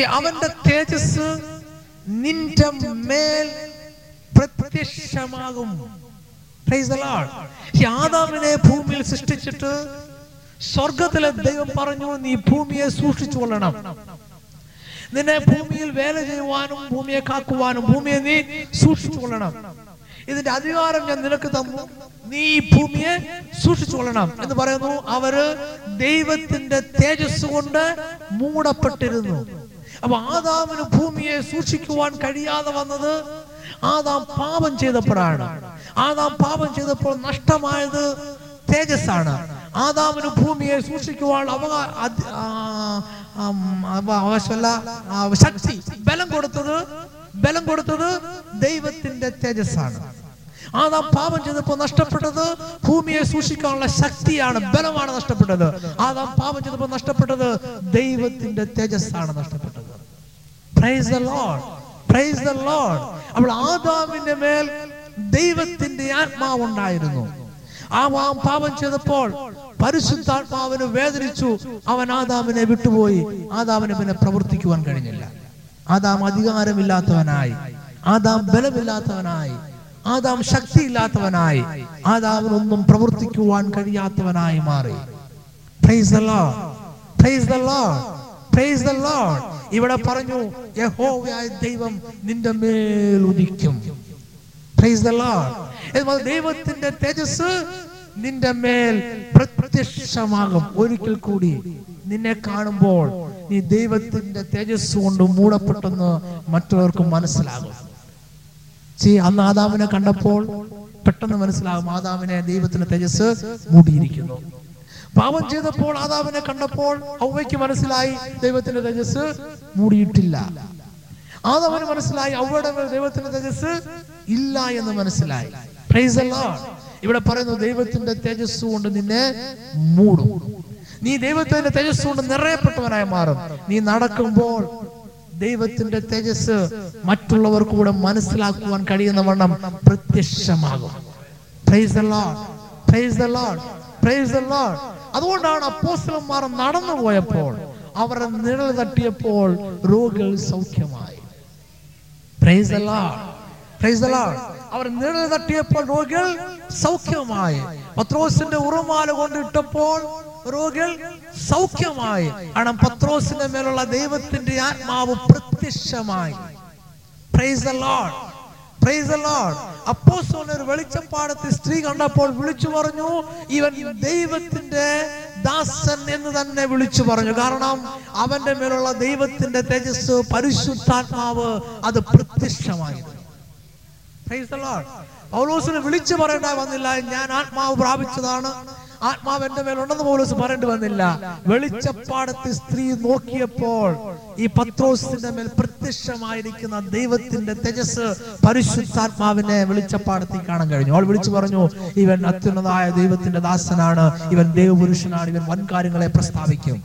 അവന്റെ തേജസ് നിന്റെ മേൽ പ്രത്യക്ഷമാകും. ആദാമിനെ ഭൂമിയിൽ സൃഷ്ടിച്ചിട്ട് സ്വർഗത്തിലെ ദൈവം പറഞ്ഞു നീ ഭൂമിയെ സൂക്ഷിച്ചു കൊള്ളണം. നിന്നെ ഭൂമിയിൽ വേല ചെയ്യുവാനും ഭൂമിയെ കാക്കുവാനും ഭൂമിയെ നീ സൂക്ഷിച്ചു കൊള്ളണം. ഇതിന്റെ അധികാരം ഞാൻ നിനക്ക് തന്നു. നീ ഭൂമിയെ സൂക്ഷിച്ചു കൊള്ളണം. എന്ന് പറയുന്നു. അവർ ദൈവത്തിന്റെ തേജസ് കൊണ്ട് മൂടപ്പെട്ടിരുന്നു. അപ്പൊ ആദാമിന് ഭൂമിയെ സൂക്ഷിക്കുവാൻ കഴിയാതെ വന്നത് ആദാം പാപം ചെയ്തപ്പോഴാണ്. ആദാം പാപം ചെയ്തപ്പോൾ നഷ്ടമായത് തേജസ്സാണ്. ആദാമിന് ഭൂമിയെ സൂക്ഷിക്കുവാൻ അവകാശമല്ല ശക്തി ബലം കൊടുത്തത് ബലം കൊടുത്തത് ദൈവത്തിന്റെ തേജസ്സാണ്. ആദാം പാപം ചെയ്തപ്പോൾ നഷ്ടപ്പെട്ടത് ഭൂമിയെ സൂക്ഷിക്കാനുള്ള ശക്തിയാണ് ബലമാണ് നഷ്ടപ്പെട്ടത്. ആദാം പാപം ചെയ്തപ്പോൾ നഷ്ടപ്പെട്ടത് ദൈവത്തിന്റെ തേജസ്സാണ് നഷ്ടപ്പെട്ടത്. Praise the lord praise the lord അപ്പോൾ ആദാമിന്റെ മേൽ ദൈവത്തിന്റെ ആത്മാവുണ്ടായിരുന്നു. ആ ആ പാപം ചെയ്തപ്പോൾ പരിശുദ്ധാത്മാവിന് വേദനിച്ചു. അവൻ ആദാമിനെ വിട്ടുപോയി. ആദാമിന് പിന്നെ പ്രവർത്തിക്കുവാൻ കഴിഞ്ഞില്ല. ആദാം അധികാരമില്ലാത്തവനായി. ആദാം ബലമില്ലാത്തവനായി. ആദാം ശക്തിയില്ലാത്തവനായി. ആദാമിനൊന്നും പ്രവർത്തിക്കുവാൻ കഴിയാത്തവനായി മാറി. ഇവിടെ പറഞ്ഞു യഹോവയായ ദൈവം നിന്റെ മേൽ ഉദിക്കും. ദൈവത്തിന്റെ തേജസ് നിന്റെ മേൽ പ്രത്യക്ഷമാകും. ഒരിക്കൽ കൂടി നിന്നെ കാണുമ്പോൾ നീ ദൈവത്തിന്റെ തേജസ് കൊണ്ട് മൂടപ്പെട്ടെന്ന് മറ്റുള്ളവർക്ക് മനസ്സിലാകും. ചീ അന്ന് ആദാമിനെ കണ്ടപ്പോൾ പെട്ടെന്ന് മനസ്സിലാകും ആദാമിനെ ദൈവത്തിന്റെ തേജസ് മൂടിയിരിക്കുന്നു. പാപം ചെയ്തപ്പോൾ ആദാവിനെ കണ്ടപ്പോൾ ഔവയ്ക്ക് മനസ്സിലായി ദൈവത്തിന്റെ തേജസ് മൂടിയിട്ടില്ല. ആദാവിന് മനസ്സിലായി ഔവയുടെ ദൈവത്തിന്റെ തേജസ് ഇല്ല എന്ന് മനസ്സിലായി. ഇവിടെ പറയുന്നു ദൈവത്തിന്റെ തേജസ് കൊണ്ട് നിന്നെ മൂടും. നീ ദൈവത്തിന്റെ തേജസ് കൊണ്ട് നിറയപ്പെട്ടവനായി മാറും. നീ നടക്കുമ്പോൾ ദൈവത്തിന്റെ തേജസ് മറ്റുള്ളവർ കൂടെ മനസ്സിലാക്കുവാൻ കഴിയുന്ന വണ്ണം പ്രത്യക്ഷമാകും. അതുകൊണ്ടാണ് അപ്പോസ്തലന്മാർ നടന്നു പോയപ്പോൾ അവരെ നിഴൽ തട്ടിയപ്പോൾ രോഗികൾ സൗഖ്യമായി. അവർ നിഴൽ തട്ടിയപ്പോൾ രോഗികൾ സൗഖ്യമായി. പത്രോസിന്റെ ഉറുമാല കൊണ്ടിട്ടപ്പോൾ രോഗികൾ സൗഖ്യമായി. കാരണം പത്രോസിന്റെ മേലുള്ള ദൈവത്തിന്റെ ആത്മാവ് പ്രത്യക്ഷമായി. പ്രൈസ് പ്രൈസ് ഒരു വെളിച്ചപ്പാടത്തിൽ സ്ത്രീ കണ്ടപ്പോൾ വിളിച്ചു പറഞ്ഞു ഇവൻ ദൈവത്തിന്റെ ദാസൻ എന്ന് തന്നെ വിളിച്ചു പറഞ്ഞു. കാരണം അവന്റെ മേലുള്ള ദൈവത്തിന്റെ തേജസ് പരിശുദ്ധാത്മാവ് അത് പ്രത്യക്ഷമായിരുന്നു. പൗലോസിന് വിളിച്ചു പറയേണ്ട വന്നില്ല. ഞാൻ ആത്മാവ് പ്രാപിച്ചതാണ്. ആത്മാവ് എന്റെ മേലുണ്ടെന്ന് പോലും പറയേണ്ടി വന്നില്ല. വെളിച്ചപ്പാടത്ത് സ്ത്രീ നോക്കിയപ്പോൾ ഈ പത്രോസിന്റെ മേൽ പ്രത്യക്ഷമായിരിക്കുന്ന ദൈവത്തിന്റെ തേജസ് പരിശുദ്ധാത്മാവിനെ വെളിച്ചപ്പാടത്തിൽ കാണാൻ കഴിഞ്ഞു. അവൾ വിളിച്ചു പറഞ്ഞു ഇവൻ അത്യുന്നതായ ദൈവത്തിന്റെ ദാസനാണ്. ഇവൻ ദൈവപുരുഷനാണ്. ഇവൻ വൻകാര്യങ്ങളെ പ്രസ്താവിക്കും.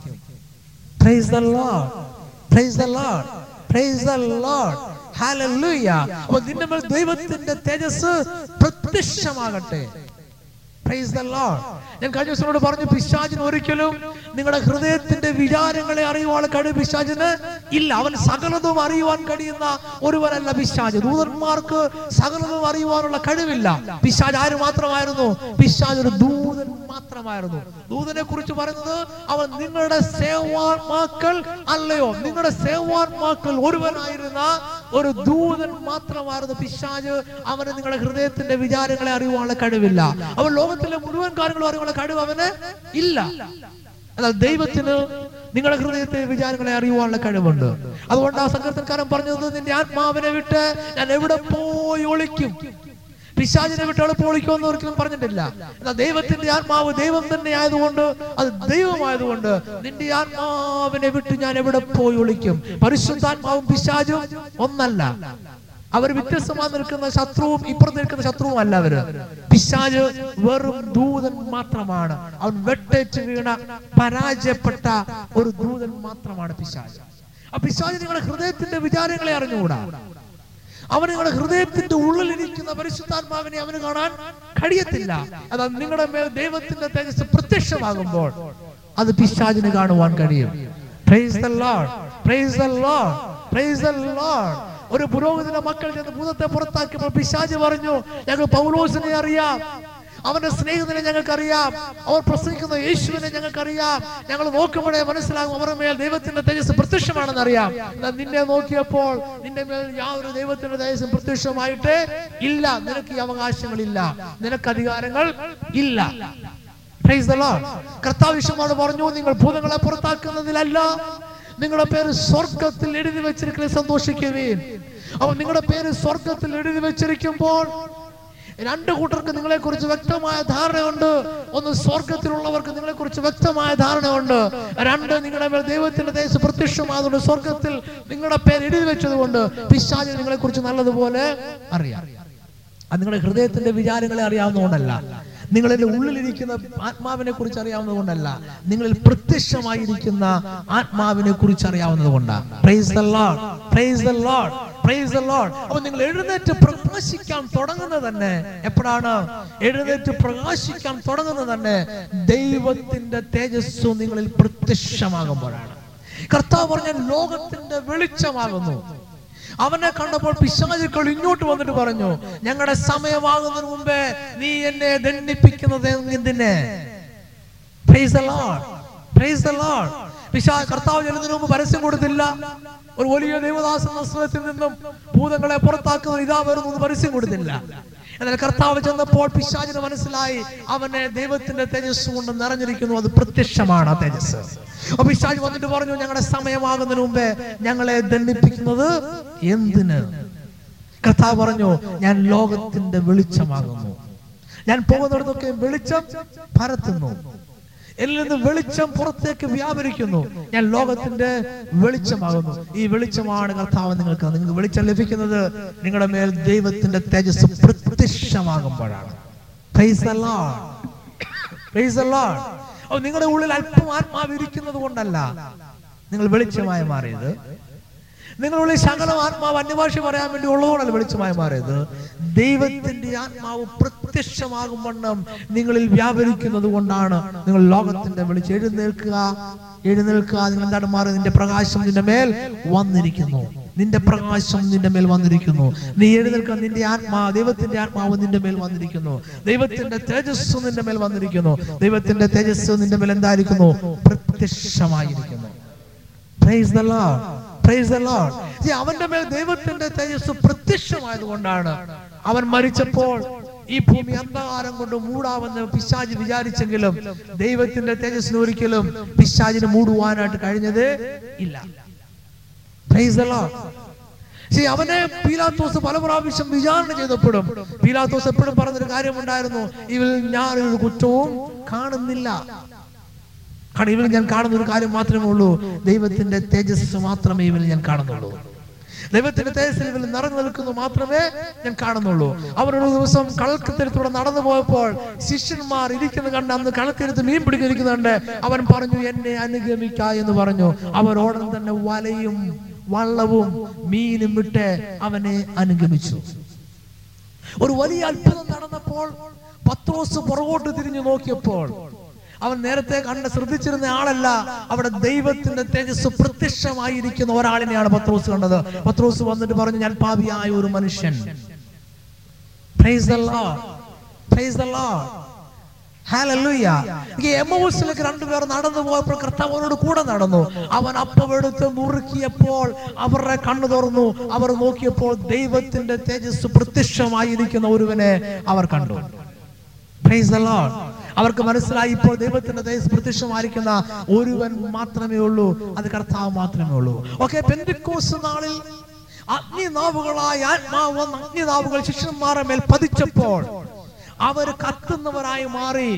Hallelujah. അപ്പോൾ നിന്റെ മേൽ ദൈവത്തിന്റെ തേജസ് പ്രത്യക്ഷമാകട്ടെ. ഞാൻ കഴിഞ്ഞ ദിവസങ്ങളോട് പറഞ്ഞു പിശാചിന് ഒരിക്കലും നിങ്ങളുടെ ഹൃദയത്തിന്റെ വിചാരങ്ങളെ അറിയുവാനുള്ള കഴിവ് പിശാചിന് ഇല്ല അവൻ സകലതും അറിയുവാൻ കഴിയുന്ന ഒരുവനല്ല പിശാജ് ദൂതന്മാർക്ക് സകലതും അറിയുവാനുള്ള കഴിവില്ല. പിശാജ് ആര് മാത്രമായിരുന്നു? പിശാജ് ഒരു ദൂതൻ മാത്രമായിരുന്നു. ദൂതനെ കുറിച്ച് പറയുന്നത് അവൻ നിങ്ങളുടെ സേവാത്മാക്കൾ അല്ലയോ? നിങ്ങളുടെ സേവാത്മാക്കൾ ഒരുവനായിരുന്ന ഒരു ദൂതൻ മാത്രമായിരുന്നു പിശാജ് അവന് നിങ്ങളുടെ ഹൃദയത്തിന്റെ വിചാരങ്ങളെ അറിയുവാനുള്ള കഴിവില്ല. അവൻ ലോകത്തിലെ മുഴുവൻ കാര്യങ്ങളും അറിയുവാനുള്ള കഴിവ് അവന് ഇല്ല. എന്നാൽ ദൈവത്തിന് നിങ്ങളുടെ ഹൃദയത്തെ വിചാരങ്ങളെ അറിയുവാനുള്ള കഴിവുണ്ട്. അതുകൊണ്ട് ആ സങ്കീർത്തനക്കാരൻ പറഞ്ഞത് നിന്റെ ആത്മാവിനെ വിട്ട് ഞാൻ എവിടെ പോയി ഒളിക്കും? പിശാചിനെ വിട്ട് എളുപ്പം എന്ന് ഒരിക്കലും പറഞ്ഞിട്ടില്ല. എന്നാൽ ദൈവത്തിന്റെ ആത്മാവ് ദൈവം തന്നെ ആയതുകൊണ്ട് അത് ദൈവമായതുകൊണ്ട് നിന്റെ ആത്മാവിനെ വിട്ട് ഞാൻ എവിടെ പോയി ഒളിക്കും? പരിശുദ്ധാത്മാവും പിശാചും ഒന്നല്ല. അവർ വ്യത്യസ്തമായി നിൽക്കുന്ന ശത്രുവും ഇപ്പുറത്ത് നിൽക്കുന്ന ശത്രുവും അല്ല അവർ. പിശാജ് വെറും ദൂതൻ മാത്രമാണ്. അവൻ വെട്ടേറ്റ് വീണ പരാജയപ്പെട്ട ഒരു ദൂതൻ മാത്രമാണ് പിശാജ് ആ പിശാജ് നിങ്ങളുടെ ഹൃദയത്തിന്റെ വിചാരങ്ങളെ അറിഞ്ഞുകൂടാ. അവൻ നിങ്ങളുടെ ഹൃദയത്തിന്റെ ഉള്ളിലിരിക്കുന്ന പരിശുദ്ധാത്മാവിനെ അവന് കാണാൻ കഴിയത്തില്ല. അതാ നിങ്ങളുടെ മേൽ ദൈവത്തിന്റെ തേജസ് പ്രത്യക്ഷമാകുമ്പോൾ അത് പിശാചിന് കാണുവാൻ കഴിയും. ലോർഡ് ലോർഡ് ലോർഡ് ഒരു പുരോഹിതന്റെ മക്കൾ ചെന്ന് ഭൂതത്തെ പുറത്താക്കിയപ്പോൾ പിശാച് പറഞ്ഞു ഞങ്ങൾ പൗലോസിനെ അറിയാം. അവന്റെ സ്നേഹിതനെ ഞങ്ങൾക്കറിയാം. അവർ പ്രസംഗിക്കുന്ന യേശുവിനെ ഞങ്ങൾക്കറിയാം. ഞങ്ങൾ നോക്കുമ്പോഴേ മനസ്സിലാകും അവരുടെ മേൽ ദൈവത്തിന്റെ തേജസ് പ്രത്യക്ഷമാണെന്ന് അറിയാം. എന്നാൽ നിന്നെ നോക്കിയപ്പോൾ നിന്റെ മേൽ യാതൊരു ദൈവത്തിന്റെ തേജസ് പ്രത്യക്ഷമായിട്ട് ഇല്ല. നിനക്ക് ഈ അവകാശങ്ങളില്ല. നിനക്ക് അധികാരങ്ങൾ ഇല്ല. കർത്താവ് പറഞ്ഞു നിങ്ങൾ ഭൂതങ്ങളെ പുറത്താക്കുന്നതിലല്ല നിങ്ങളുടെ പേര് സ്വർഗത്തിൽ എഴുതി വെച്ചിരിക്കുന്ന സന്തോഷിക്കുവേൻ. അവൻ നിങ്ങളുടെ പേര് സ്വർഗത്തിൽ എഴുതി വെച്ചിരിക്കുമ്പോൾ രണ്ട് കൂട്ടർക്ക് നിങ്ങളെക്കുറിച്ച് വ്യക്തമായ ധാരണയുണ്ട്. ഒന്ന് സ്വർഗത്തിലുള്ളവർക്ക് നിങ്ങളെ കുറിച്ച് വ്യക്തമായ ധാരണയുണ്ട്. രണ്ട് നിങ്ങളുടെ മേൽ ദൈവത്തിന്റെ ദേശ പ്രത്യക്ഷമായതുകൊണ്ട് സ്വർഗത്തിൽ നിങ്ങളുടെ പേര് എഴുതി വെച്ചതുകൊണ്ട് പിശാചി നിങ്ങളെക്കുറിച്ച് നല്ലതുപോലെ അറിയാം. അത് നിങ്ങളുടെ ഹൃദയത്തിന്റെ വിചാരങ്ങളെ അറിയാവുന്നതുകൊണ്ടല്ല. നിങ്ങളുടെ ഉള്ളിലിരിക്കുന്ന ആത്മാവിനെ കുറിച്ച് അറിയാവുന്നത് കൊണ്ടല്ല നിങ്ങളിൽ പ്രത്യക്ഷമായിരിക്കുന്ന ആത്മാവിനെ കുറിച്ച് അറിയാവുന്നത് കൊണ്ടാണ് പ്രൈസ് പ്രൈസ് പ്രൈസ് നിങ്ങൾ എഴുന്നേറ്റ് പ്രകാശിക്കാൻ തുടങ്ങുന്നത് തന്നെ എപ്പോഴാണ്? എഴുന്നേറ്റ് പ്രകാശിക്കാൻ തുടങ്ങുന്നത് തന്നെ ദൈവത്തിന്റെ തേജസ്സു നിങ്ങളിൽ പ്രത്യക്ഷമാകുമ്പോഴാണ്. കർത്താവ് പറഞ്ഞ ലോകത്തിന്റെ വെളിച്ചമാകുന്നു. അവനെ കണ്ടപ്പോൾ പിശാചുക്കൾ ഇങ്ങോട്ട് വന്നിട്ട് പറഞ്ഞു ഞങ്ങളുടെ സമയമാകുന്നതിന് മുമ്പേ നീ എന്നെ ദണ്ഡിപ്പിക്കുന്നത് എന്തിനെ? Praise the പിശാ കർത്താവ് ചെല്ലുന്നതിന് മുമ്പ് പരസ്യം കൊടുത്തില്ല. ഒരു വലിയ ദൈവദാസ നസ്രത്തിൽ നിന്നും ഭൂതങ്ങളെ പുറത്താക്കുന്ന ഇതാ വരുന്നു പരസ്യം കൊടുത്തില്ല. എന്നാൽ കർത്താവ് ചെന്നപ്പോൾ പിശാചിന് മനസ്സിലായി അവനെ ദൈവത്തിന്റെ തേജസ് കൊണ്ട് നിറഞ്ഞിരിക്കുന്നു. അത് പ്രത്യക്ഷമാണ് ആ തേജസ് പിശാജ് വന്നിട്ട് പറഞ്ഞു ഞങ്ങളുടെ സമയമാകുന്നതിന് മുമ്പേ ഞങ്ങളെ ദണ്ഡിപ്പിക്കുന്നത് എന്തിന്? കർത്താവ് പറഞ്ഞു ഞാൻ ലോകത്തിന്റെ വെളിച്ചമാകുന്നു. ഞാൻ പോകുന്നിടത്തൊക്കെ വെളിച്ചം പരത്തുന്നു. എന്നിൽ നിന്ന് വെളിച്ചം പുറത്തേക്ക് വ്യാപരിക്കുന്നു. ഞാൻ ലോകത്തിന്റെ വെളിച്ചമാകുന്നു. ഈ വെളിച്ചമാണ് കർത്താവ് നിങ്ങൾക്ക് നിങ്ങൾക്ക് വെളിച്ചം ലഭിക്കുന്നത് നിങ്ങളുടെ മേൽ ദൈവത്തിന്റെ തേജസ് പ്രത്യക്ഷമാകുമ്പോഴാണ്. നിങ്ങളുടെ ഉള്ളിൽ അല്പം ആത്മാവ് ഇരിക്കുന്നത് കൊണ്ടല്ല. നിങ്ങൾ വെളിച്ചമായി മാറിയത്. നിങ്ങളുടെ ശകലം ആത്മാവ് അന്യഭാഷ പറയാൻ വേണ്ടി ഉള്ളതുകൊണ്ടല്ല വെളിച്ചമായി മാറിയത്. ദൈവത്തിന്റെ ആത്മാവ് പ്രത്യക്ഷമാകും വണ്ണം നിങ്ങളിൽ വ്യാപരിക്കുന്നത് കൊണ്ടാണ് നിങ്ങൾ ലോകത്തിന്റെ വെളിച്ചം എഴുന്നേൽക്കുക. എഴുന്നേൽക്കുക നിങ്ങൾ എന്താണ് മാറി നിന്റെ പ്രകാശം നിന്റെ മേൽ വന്നിരിക്കുന്നു. നിന്റെ പ്രകാശം നിന്റെ മേൽ വന്നിരിക്കുന്നു. നീ എഴുന്നേൽക്കാൻ നിന്റെ ആത്മാ ദൈവത്തിന്റെ ആത്മാവ് നിന്റെ മേൽ വന്നിരിക്കുന്നു. ദൈവത്തിന്റെ തേജസ് നിന്റെ മേൽ വന്നിരിക്കുന്നു. ദൈവത്തിന്റെ തേജസ് നിന്റെ മേൽ എന്തായിരിക്കുന്നു? പ്രത്യക്ഷമായിരിക്കുന്നു. Praise the Lord. The lord അവന്റെ മേൽ ദൈവത്തിന്റെ തേജസ് പ്രത്യക്ഷമായത് കൊണ്ടാണ് അവൻ മരിച്ചപ്പോൾ ഈ ഭൂമി അന്ധകാരം കൊണ്ട് മൂടാമെന്ന് പിശാജ് വിചാരിച്ചെങ്കിലും ദൈവത്തിന്റെ തേജസ്സിന് ഒരിക്കലും പിശാജിന് മൂടുവാനായിട്ട് കഴിഞ്ഞത് ഇല്ല. Lord. See, അവനെ പീലാത്തോസ് പല പ്രാവശ്യം വിചാരണ ചെയ്തപ്പോഴും പീലാത്തോസ് എപ്പോഴും പറഞ്ഞൊരു കാര്യമുണ്ടായിരുന്നു. ഇവൽ ഞാനൊരു കുറ്റവും കാണുന്നില്ല. കാരണം ഇവൻ ഞാൻ കാണുന്ന ഒരു കാര്യം മാത്രമേ ഉള്ളൂ. ദൈവത്തിന്റെ തേജസ് മാത്രമേ ഇവന് ഞാൻ കാണുന്നുള്ളൂ. ദൈവത്തിന്റെ തേജസ്സിൽ ഇവൻ നിറഞ്ഞു നിൽക്കുന്നു മാത്രമേ ഞാൻ കാണുന്നുള്ളൂ. അവരൊരു ദിവസം കടൽക്കത്തരത്തൂടെ നടന്നു പോയപ്പോൾ ശിഷ്യന്മാർ ഇരിക്കുന്നത് കണ്ട് അന്ന് കടൽക്കരത്ത് മീൻ പിടിക്കുന്നുണ്ട് അവൻ പറഞ്ഞു എന്നെ അനുഗമിക്ക എന്ന് പറഞ്ഞു. അവരോടൻ തന്നെ വലയും വള്ളവും മീനും ഇട്ട് അവനെ അനുഗമിച്ചു. ഒരു വലിയ അത്ഭുതം നടന്നപ്പോൾ പത്രോസ് പുറകോട്ട് തിരിഞ്ഞു നോക്കിയപ്പോൾ അവൻ നേരത്തെ കണ്ട് ശ്രദ്ധിച്ചിരുന്ന ആളല്ല. അവിടെ ദൈവത്തിന്റെ തേജസ് പ്രത്യക്ഷമായിരിക്കുന്ന ഒരാളിനെയാണ് പത്രോസ് കണ്ടത്. പത്രോസ് വന്നിട്ട് പറഞ്ഞു ഞാൻ പാപിയായ ഒരു മനുഷ്യൻ. രണ്ടുപേർ നടന്നു പോയപ്പോൾ കർത്താവനോട് കൂടെ നടന്നു. അവൻ അപ്പമെടുത്ത് മുറുക്കിയപ്പോൾ അവരുടെ കണ്ണു തുറന്നു. അവർ നോക്കിയപ്പോൾ ദൈവത്തിന്റെ തേജസ് പ്രത്യക്ഷമായിരിക്കുന്ന ഒരുവനെ അവർ കണ്ടു. The Lord. അവർക്ക് മനസ്സിലായി ഇപ്പോൾ ദൈവത്തിന്റെ ദേശ പ്രത്യക്ഷമായിരിക്കുന്ന ഒരുവൻ മാത്രമേ ഉള്ളൂ അത് കർത്താവ് മാത്രമേ ഉള്ളൂ. ഓക്കെ പെന്തിക്കോസ് നാളിൽ അഗ്നിനാവുകളായ ആത്മാവ് അഗ്നിനാവുകൾ ശിഷ്യന്മാരുടെ മേൽ പതിച്ചപ്പോൾ അവർ കത്തുന്നവരായി മാറി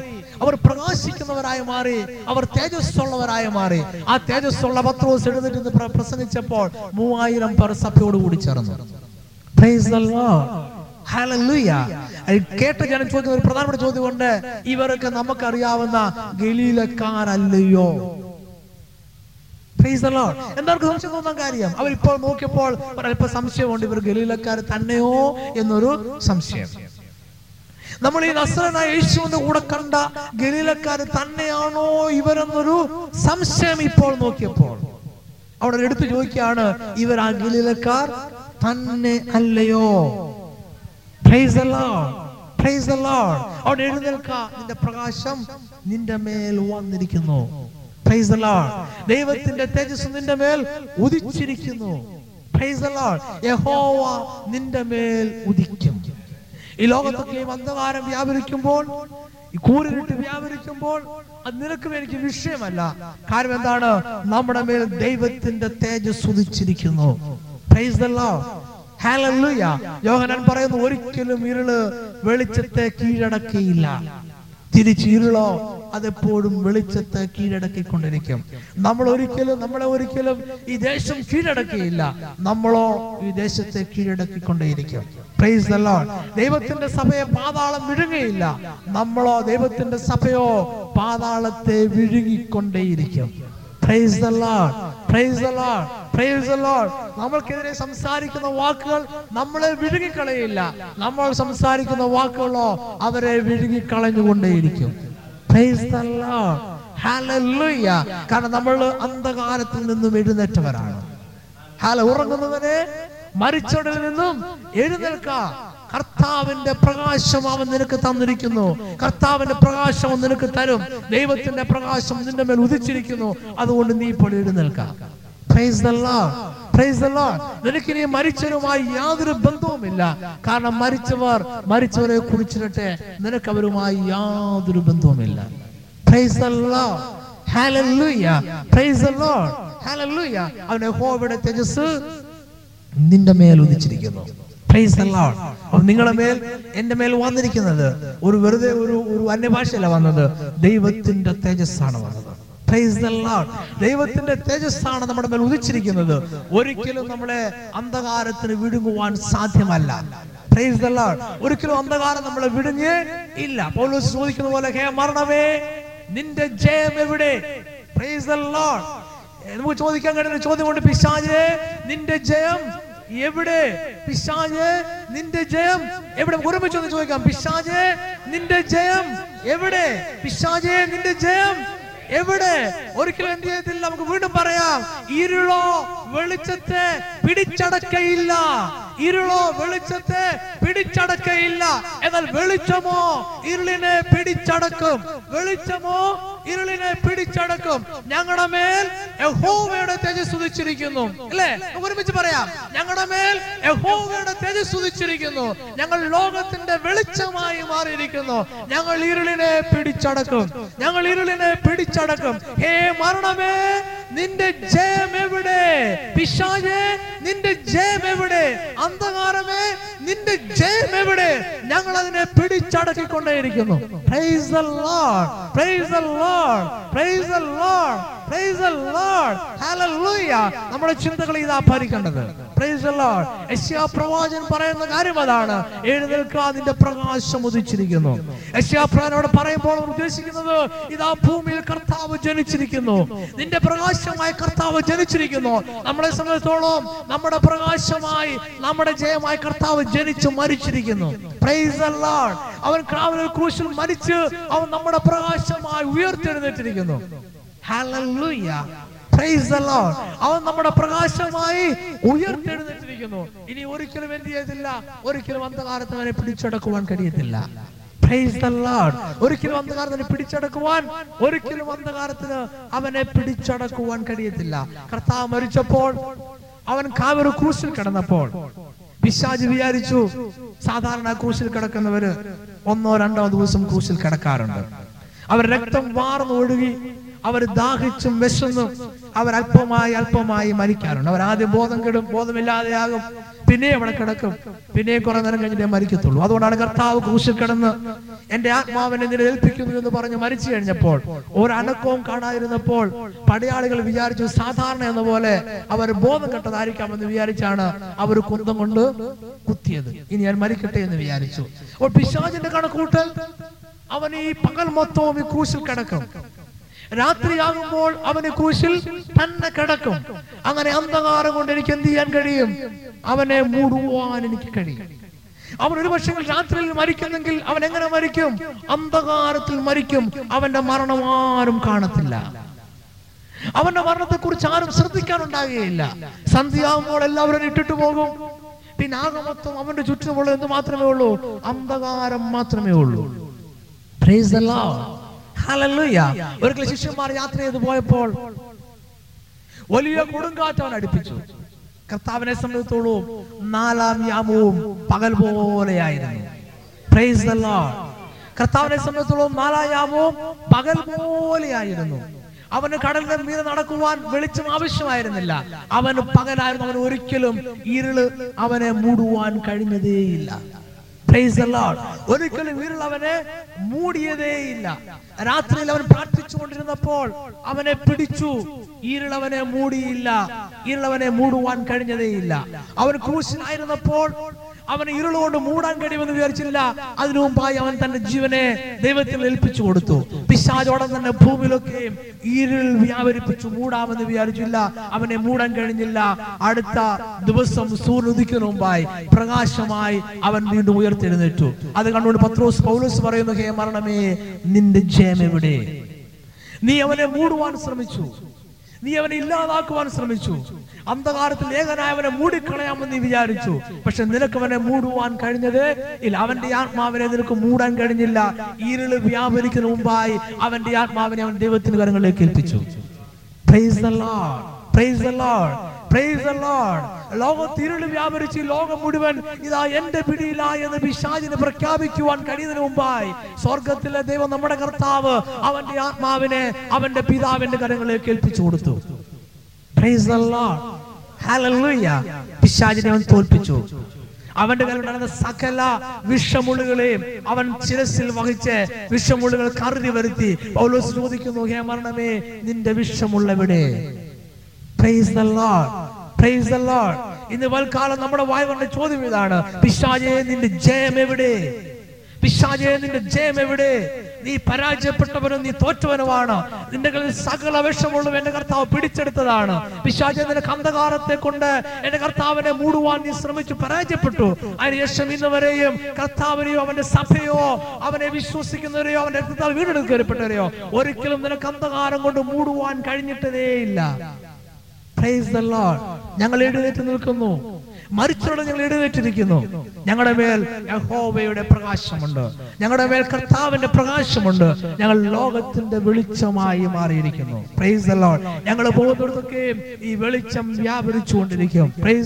അവർ പ്രകാശിക്കുന്നവരായി മാറി അവർ തേജസ്സുള്ളവരായി മാറി. ആ തേജസ്സുള്ള പത്രോസ് എഴുന്നേറ്റ് പ്രസംഗിച്ചപ്പോൾ മൂവായിരം പേർ സഭയോട് കൂടി ചേർന്നു അത് കേട്ട ജനം ചോദിക്കുന്ന ഒരു പ്രധാനപ്പെട്ട ചോദ്യമുണ്ട്. ഇവരൊക്കെ നമുക്കറിയാവുന്ന ഗലീലക്കാരല്ലയോ? എന്താർക്ക് സംശയം തോന്നാൻ കാര്യം? അവർ ഇപ്പോൾ നോക്കിയപ്പോൾ ഒരല്പ സംശയമുണ്ട്. ഇവർ ഗലീലക്കാർ തന്നെയോ എന്നൊരു സംശയം. നമ്മൾ ഈ നസ്രനായ യേശുവിന്റെ കൂടെ കണ്ട ഗലീലക്കാർ തന്നെയാണോ ഇവരെന്നൊരു സംശയം ഇപ്പോൾ നോക്കിയപ്പോൾ. അവിടെ എടുത്തു ചോദിക്കുകയാണ് ഇവർ ആ ഗലീലക്കാർ? തന്നെ അല്ലയോ. അവിടെ എഴുന്നേൽക്ക നിന്റെ പ്രകാശം നിന്റെ മേൽ വന്നിരിക്കുന്നു. ദൈവത്തിന്റെ തേജസ് നിന്റെ മേൽ ഉദിച്ചിരിക്കുന്നു. യഹോവ നിന്റെ മേൽ ഉദിക്കും. ഈ ലോകത്തൊക്കെയും അന്ധകാരം വ്യാപരിക്കുമ്പോൾ ഈ കൂരിട്ട് വ്യാപരിക്കുമ്പോൾ അത് നിനക്കും എനിക്ക് വിഷയമല്ല. കാരണം എന്താണ്? നമ്മുടെ മേൽ ദൈവത്തിന്റെ തേജസ് ഉദിച്ചിരിക്കുന്നു. Praise the Lord. യോഹന്നാൻ പറയുന്നു ഒരിക്കലും ഇരുൾ വെളിച്ചത്തെ കീഴടക്കിയില്ല. തിരിച്ച് ഇരുളോ അതെപ്പോഴും വെളിച്ചത്തെ കീഴടക്കിക്കൊണ്ടിരിക്കും. നമ്മൾ ഒരിക്കലും നമ്മളെ ഒരിക്കലും ഈ ദേശം കീഴടക്കിയില്ല. നമ്മളോ ഈ ദേശത്തെ കീഴടക്കിക്കൊണ്ടേയിരിക്കും. പ്രൈസ്. ദൈവത്തിന്റെ സഭയെ പാതാളം വിഴുങ്ങയില്ല. നമ്മളോ ദൈവത്തിന്റെ സഭയോ പാതാളത്തെ വിഴുങ്ങിക്കൊണ്ടേയിരിക്കും. Praise the Lord. Praise the Lord. Praise the Lord. നമ്മൾക്കെതിരെ സംസാരിക്കുന്ന വാക്കുകൾ നമ്മളെ വിഴുങ്ങിക്കളയില്ല നമ്മൾ സംസാരിക്കുന്ന വാക്കുകളോ അവരെ വിഴുങ്ങിക്കളഞ്ഞുകൊണ്ടേയിരിക്കും. Praise the Lord. Hallelujah. കാരണം നമ്മൾ അന്ധകാരത്തിൽ നിന്നും എഴുന്നേറ്റവരാണ്. ഹാല ഉറങ്ങുന്നവനെ മരിച്ചവരിൽ നിന്നും എഴുന്നേൽക്ക. കർത്താവിന്റെ പ്രകാശം അവൻ നിനക്ക് തന്നിരിക്കുന്നു. കർത്താവിന്റെ പ്രകാശം അവൻ നിനക്ക് തരും. ദൈവത്തിന്റെ പ്രകാശം നിന്റെ മേൽ ഉദിച്ചിരിക്കുന്നു. അതുകൊണ്ട് നീ ഇപ്പോൾ എഴുന്നേൽക്കാം. നിനക്കിനി മരിച്ചവരുമായി യാതൊരു ബന്ധവുമില്ല. കാരണം മരിച്ചവർ മരിച്ചവരെ കുറിച്ചിട്ടെ നിനക്ക് അവരുമായി യാതൊരു ബന്ധവുമില്ല. അവനെ ഹോവിടെ തേജസ് നിന്റെ മേൽ ഉദിച്ചിരിക്കുന്നു. Praise the Lord. അപ്പോൾ നിങ്ങളുടെ മേൽ എന്റെ മേൽ വന്നിരിക്കുന്നത് ഒരു വെറുതെ ഒരു ഒരു അന്യഭാഷയല്ല വന്നത്. ദൈവത്തിന്റെ തേജസ്സാണ് വന്നത്. ദൈവത്തിന്റെ തേജസ്സാണ് നമ്മുടെ മേൽ ഉദിച്ചിരിക്കുന്നത്. ഒരിക്കലും നമ്മളെ അന്ധകാരത്തിന് വിഴുങ്ങുവാൻ സാധ്യമല്ല. ഒരിക്കലും അന്ധകാരം നമ്മളെ വിടുങ്ങ് ഇല്ല. പൗലോസ് ചോദിക്കുന്ന പോലെ ഹേ മരണമേ നിന്റെ ജയം എവിടെ? നമുക്ക് ചോദിക്കാൻ കഴിയുന്ന ചോദ്യം കൊണ്ട് പിശാചിനെ നിന്റെ ജയം എവിടെ? പിശാചേ നിന്റെ ജയം. എവിടെ? ഒരുമിച്ച് ഒന്ന് ചോദിക്കാം. പിശാചേ നിന്റെ ജയം. എവിടെ? പിശാചേ നിന്റെ ജയം. എവിടെ? ഒരിക്കലും എന്ത് ചെയ്യത്തില്ല. നമുക്ക് വീണ്ടും പറയാം. ഇരുളോ വെളിച്ചത്തെ പിടിച്ചടക്കയില്ല. ഇരുളോ വെളിച്ചത്തെ പിടിച്ചടക്കയില്ല. എന്നാൽ വെളിച്ചമോ ഇരുളിനെ പിടിച്ചടക്കും. വെളിച്ചമോ ഇരുളിനെ പിടിച്ചടക്കും. ഞങ്ങളുടെ മേൽ യഹോവയുടെ തേജസ് ഉദിച്ചിരിക്കുന്നു. അല്ലേ? ഒരുമിച്ച് പറയാം. ഞങ്ങളുടെ മേൽ യഹോവയുടെ തേജസ് ഉദിച്ചിരിക്കുന്നു. ഞങ്ങൾ ലോകത്തിന്റെ വെളിച്ചമായി മാറിയിരിക്കുന്നു. ഞങ്ങൾ ഇരുളിനെ പിടിച്ചടക്കും. ഞങ്ങൾ ഇരുളിനെ പിടിച്ചടക്കും. ഹേ മരണമേ നിന്റെ ജയം എവിടെ? പിശാചേ നിന്റെ ജയം എവിടെ? അന്ധകാരമേ നിന്റെ ജയം എവിടെ? ഞങ്ങൾ അതിനെ പിടിച്ചടക്കിക്കൊണ്ടേയിരിക്കുന്നു. Praise the lord praise the lord praise the lord praise the lord hallelujah നമ്മുടെ ചിന്തകൾ ഇതാ ഭരിക്കേണ്ടത്. പ്രവാചകൻ പറയുന്ന കാര്യം അതാണ്. എഴുന്നേൽക്കാ നിന്റെ പ്രകാശം ഉദിച്ചിരിക്കുന്നു. യശ്യാപ്രവനോട് പറയുമ്പോൾ ഉദ്ദേശിക്കുന്നത് ഇതാ ഭൂമിയിൽ കർത്താവ് ജനിച്ചിരിക്കുന്നു. നിന്റെ പ്രകാശമായി കർത്താവ് ജനിച്ചിരിക്കുന്നു. നമ്മളെ സംബന്ധിച്ചോളം നമ്മുടെ പ്രകാശമായി നമ്മുടെ ജയമായി കർത്താവ് ജനിച്ചു മരിച്ചിരിക്കുന്നു. അവൻ കാവലിൽ ക്രൂശിൽ മരിച്ച് അവൻ നമ്മുടെ പ്രകാശമായി ഉയർത്തെഴുന്നേറ്റിരിക്കുന്നു. അവൻ നമ്മുടെ പ്രകാശമായി ഉയർത്തെഴുന്നേറ്റിരിക്കുന്നു. ഇനി ഒരിക്കലും എന്ത് ചെയ്യത്തില്ല? ഒരിക്കലും അന്ധകാരത്തെ അവനെ പിടിച്ചടക്കുവാൻ കഴിയത്തില്ല. ഒരിക്കലും അന്ധകാരത്തിന് പിടിച്ചടക്കുവാൻ ഒരിക്കലും അന്ധകാരത്തിന് അവനെ പിടിച്ചടക്കുവാൻ കഴിയത്തില്ല. കർത്താവ് മരിച്ചപ്പോൾ അവൻ കാവൊരു ക്രൂശിൽ കിടന്നപ്പോൾ. പിശാജ് വിചാരിച്ചു സാധാരണ ക്രൂശിൽ കിടക്കുന്നവര് ഒന്നോ രണ്ടോ ദിവസം ക്രൂശിൽ കിടക്കാറുണ്ട്. അവർ രക്തം വാർന്നു ഒഴുകി അവർ ദാഹിച്ചും വിശന്നും. അവർ അല്പമായി അല്പമായി മരിക്കാറുണ്ട്. അവർ ആദ്യം ബോധം കെടും ബോധമില്ലാതെയാകും പിന്നെ അവിടെ കിടക്കും. പിന്നെ കുറെ നേരം കഴിഞ്ഞിട്ടേ മരിക്കത്തുള്ളൂ. അതുകൊണ്ടാണ് കർത്താവ് ക്രൂശിൽ കിടന്ന് എന്റെ ആത്മാവിനെ നിലനിൽപ്പിക്കുന്നു എന്ന് പറഞ്ഞ് മരിച്ചു കഴിഞ്ഞപ്പോൾ ഒരു അനക്കവും കാണാതിരുന്നപ്പോൾ പടയാളികൾ വിചാരിച്ചു സാധാരണ എന്ന പോലെ അവർ ബോധം കെട്ടതായിരിക്കാമെന്ന് വിചാരിച്ചാണ് അവർ കുന്തം കൊണ്ട് കുത്തിയത്. ഇനി ഞാൻ മരിക്കട്ടെ എന്ന് വിചാരിച്ചു. അപ്പോൾ പിശാചിന്റെ കണക്കൂട്ടൽ അവൻ ഈ പകൽ മൊത്തവും ഈ ക്രൂശിൽ കിടക്കും. രാത്രിയാകുമ്പോൾ അവന് കൂശിൽ തന്നെ കിടക്കും. അങ്ങനെ അന്ധകാരം കൊണ്ട് എനിക്ക് എന്ത് ചെയ്യാൻ കഴിയും? അവനെ മൂടുവാൻ എനിക്ക് കഴിയും. അവൻ ഒരു പക്ഷേ രാത്രിയിൽ മരിക്കുന്നെങ്കിൽ അവൻ എങ്ങനെ മരിക്കും? അന്ധകാരത്തിൽ മരിക്കും. അവന്റെ മരണം ആരും കാണത്തില്ല. അവന്റെ മരണത്തെ കുറിച്ച് ആരും ശ്രദ്ധിക്കാനുണ്ടാകുകയില്ല. സന്ധ്യയാകുമ്പോൾ എല്ലാവരും ഇട്ടിട്ട് പോകും. പിന്നെ ആകെ അവന്റെ ചുറ്റുമുള്ള എന്ത് മാത്രമേ ഉള്ളൂ? അന്ധകാരം മാത്രമേ ഉള്ളൂ. Praise the Lord. ഒരിക്കൽ ശിഷ്യന്മാർ യാത്ര ചെയ്ത് പോയപ്പോൾ വലിയ കൊടുങ്കാറ്റ് അവൻ അടുപ്പിച്ചു. കർത്താവിനെ സംബന്ധിച്ചോളവും നാലാം യാമവും പകൽ പോലെയായിരുന്നു പ്രൈസ്. കർത്താവിനെ സംബന്ധിച്ചോളവും നാലാം യാമവും പകൽ പോലെയായിരുന്നു അവന് കടലിന്റെ മീതെ നടക്കുവാൻ വെളിച്ചം ആവശ്യമായിരുന്നില്ല. അവന് പകലായിരുന്നു അവൻ ഒരിക്കലും ഇരുൾ അവനെ മൂടുവാൻ കഴിഞ്ഞതേയില്ല. ഒരിക്കലും അവനെ മൂടിയതേയില്ല രാത്രിയിൽ അവൻ പ്രാർത്ഥിച്ചുകൊണ്ടിരുന്നപ്പോൾ അവനെ പിടിച്ചു. ഈരുളവനെ മൂടിയില്ല. ഈരുളവനെ മൂടുവാൻ കഴിഞ്ഞതേയില്ല അവൻ ക്രൂശിലായിരുന്നപ്പോൾ അവന് ഇരുളുകൊണ്ട് മൂടാൻ കഴിയുമെന്ന് വിചാരിച്ചില്ല. അതിനു മുമ്പായി അവൻ തന്റെ ജീവനെ ദൈവത്തിൽ ഏൽപ്പിച്ചു കൊടുത്തു. പിശാചോടെ തന്നെ ഭൂമിയിലൊക്കെ ഇരുൾ വ്യാപരിപ്പിച്ചു മൂടാമെന്ന് വിചാരിച്ചില്ല. അവനെ മൂടാൻ കഴിഞ്ഞില്ല. അടുത്ത ദിവസം സൂര്യുദിക്കുന്ന മുമ്പായി പ്രകാശമായി അവൻ വീണ്ടും ഉയർത്തെഴുന്നേറ്റു. അത് കണ്ടുകൊണ്ട് പത്രോസ് പൗലോസ് പറയുന്നു ഹേ മരണമേ നിന്റെ ജയം എവിടെ നീ അവനെ മൂടുവാൻ ശ്രമിച്ചു. നീ അവനെ ഇല്ലാതാക്കുവാൻ ശ്രമിച്ചു. അന്ധകാരത്തിൽ ഏകനായ അവനെ മൂടിക്കളയാമെന്ന് നീ വിചാരിച്ചു. പക്ഷെ നിനക്ക് അവനെ മൂടുവാൻ കഴിഞ്ഞത്? ഇല്ല അവന്റെ ആത്മാവിനെ നിനക്ക് മൂടാൻ കഴിഞ്ഞില്ല. ഇരുൾ വ്യാപരിക്കുന്ന മുമ്പായി അവന്റെ ആത്മാവിനെ അവൻ ദൈവത്തിന് കരങ്ങളിലേക്ക് ഏൽപ്പിച്ചു. Praise the lord praise Lord. ലോകത്ത് ഇരുൾ വ്യാപരിച്ച് ലോകം മുഴുവൻ ഇതാ എന്റെ പിടിയില എന്ന് പിശാചിന് പ്രഖ്യാപിക്കുവാൻ കഴിയുന്നതിന് മുമ്പായി സ്വർഗത്തിലെ ദൈവം നമ്മുടെ കർത്താവ് അവന്റെ ആത്മാവിനെ അവന്റെ പിതാവിന്റെ കരങ്ങളിലേക്ക് ഏൽപ്പിച്ചു കൊടുത്തു. പിശാചിനെ അവൻ തോൽപ്പിച്ചു. അവന്റെ കയ്യിൽ സകല വിഷമുള്ളുകളെയും അവൻ ശിരസിൽ വഹിച്ച് വിഷമുള്ളുകൾ കറുതി വരുത്തി പൗലോസ് ചോദിക്കുന്നു ഹേ മരണമേ നിന്റെ വിഷമുള്ളവിടെ praise the lord praise the lord ഇന്ന് വൽക്കാലം നമ്മുടെ വായ കൊണ്ട് ചോദ്യം ഇതാണ്. പിശാചേ നിന്റെ ജയം എവിടെ? പിശാചേ നിന്റെ ജയം എവിടെ? നീ പരാജയപ്പെട്ടവനും നീ തോറ്റവനുമാണ്. നിന്റെ കളിൽ സകല വിഷമുള്ളവ എന്റെ കർത്താവ് പിടിച്ചെടുത്തതാണ്. പിശാചെ നിനക്ക് അന്ധകാരത്തെ കൊണ്ട് എന്റെ കർത്താവിനെ മൂടുവാൻ നീ ശ്രമിച്ചു പരാജയപ്പെട്ടു. അതിനുശേഷം ഇന്ന് വരെയും കർത്താവിനെയോ അവന്റെ സഭയോ അവനെ വിശ്വസിക്കുന്നവരെയോ അവന്റെ കർത്താവ് വീടെടുക്കപ്പെട്ടവരെയോ ഒരിക്കലും നിനക്ക് കന്ധകാരം കൊണ്ട് മൂടുവാൻ കഴിഞ്ഞിട്ടതേയില്ല. ഞങ്ങൾ എഴുന്നേറ്റ് നിൽക്കുന്നു. മരിച്ചോടെ ഞങ്ങൾ എഴുന്നേറ്റിരിക്കുന്നു. ഞങ്ങളുടെ മേൽ യഹോവയുടെ പ്രകാശമുണ്ട്. ഞങ്ങളുടെ മേൽ കർത്താവിന്റെ പ്രകാശമുണ്ട്. ഞങ്ങൾ ലോകത്തിന്റെ വെളിച്ചമായി മാറിയിരിക്കുന്നു. പ്രൈസ് ഞങ്ങൾ പോകുന്നിടത്തൊക്കെ ഈ വെളിച്ചം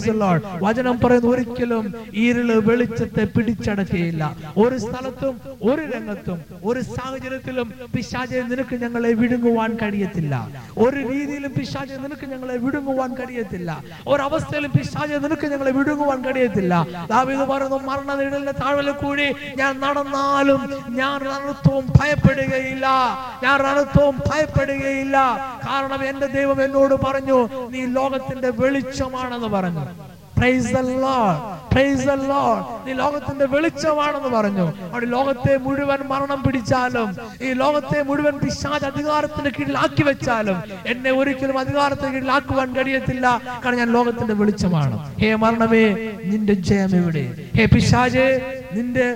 ദ ലോർഡ് വചനം പറയുന്ന ഒരിക്കലും ഇരുൾ വെളിച്ചത്തെ പിടിച്ചടക്കുകയില്ല. ഒരു സ്ഥലത്തും ഒരു രംഗത്തും ഒരു സാഹചര്യത്തിലും പിശാചെ നിനക്ക് ഞങ്ങളെ വിഴുങ്ങുവാൻ കഴിയത്തില്ല. ഒരു രീതിയിലും പിശാചെ നിനക്ക് ഞങ്ങളെ വിഴുങ്ങുവാൻ കഴിയത്തില്ല. ഒരവസ്ഥയിലും പിശാചെ നിനക്ക് ഞങ്ങളെ വിഴുങ്ങുവാൻ കഴിയത്തില്ല. ദാവീദ് പറയുന്നു മരണനിഴലിന്റെ താഴ്വല കൂടി ഞാൻ നടന്നാലും ഞാൻ അനർത്ഥവും ഭയപ്പെടുകയില്ല. ഞാൻ അനർത്ഥവും ഭയപ്പെടുകയില്ല. കാരണം എന്റെ ദൈവം എന്നോട് പറഞ്ഞു നീ ലോകത്തിന്റെ വെളിച്ചമാണെന്ന് പറഞ്ഞു. നീ ലോകത്തിന്റെ വെളിച്ചമാണെന്ന് പറഞ്ഞു. അവിടെ ലോകത്തെ മുഴുവൻ മരണം പിടിച്ചാലും ഈ ലോകത്തെ മുഴുവൻ പിശാജ് അധികാരത്തിന്റെ കീഴിൽ ആക്കി വെച്ചാലും എന്നെ ഒരിക്കലും അധികാരത്തിന്റെ കീഴിലാക്കുവാൻ കഴിയത്തില്ല. കാരണം ഞാൻ ലോകത്തിന്റെ വെളിച്ചമാണ്. ഹേ മരണമേ നിന്റെ ജയം എവിടെ ഹേ പിശാജെ നിന്റെ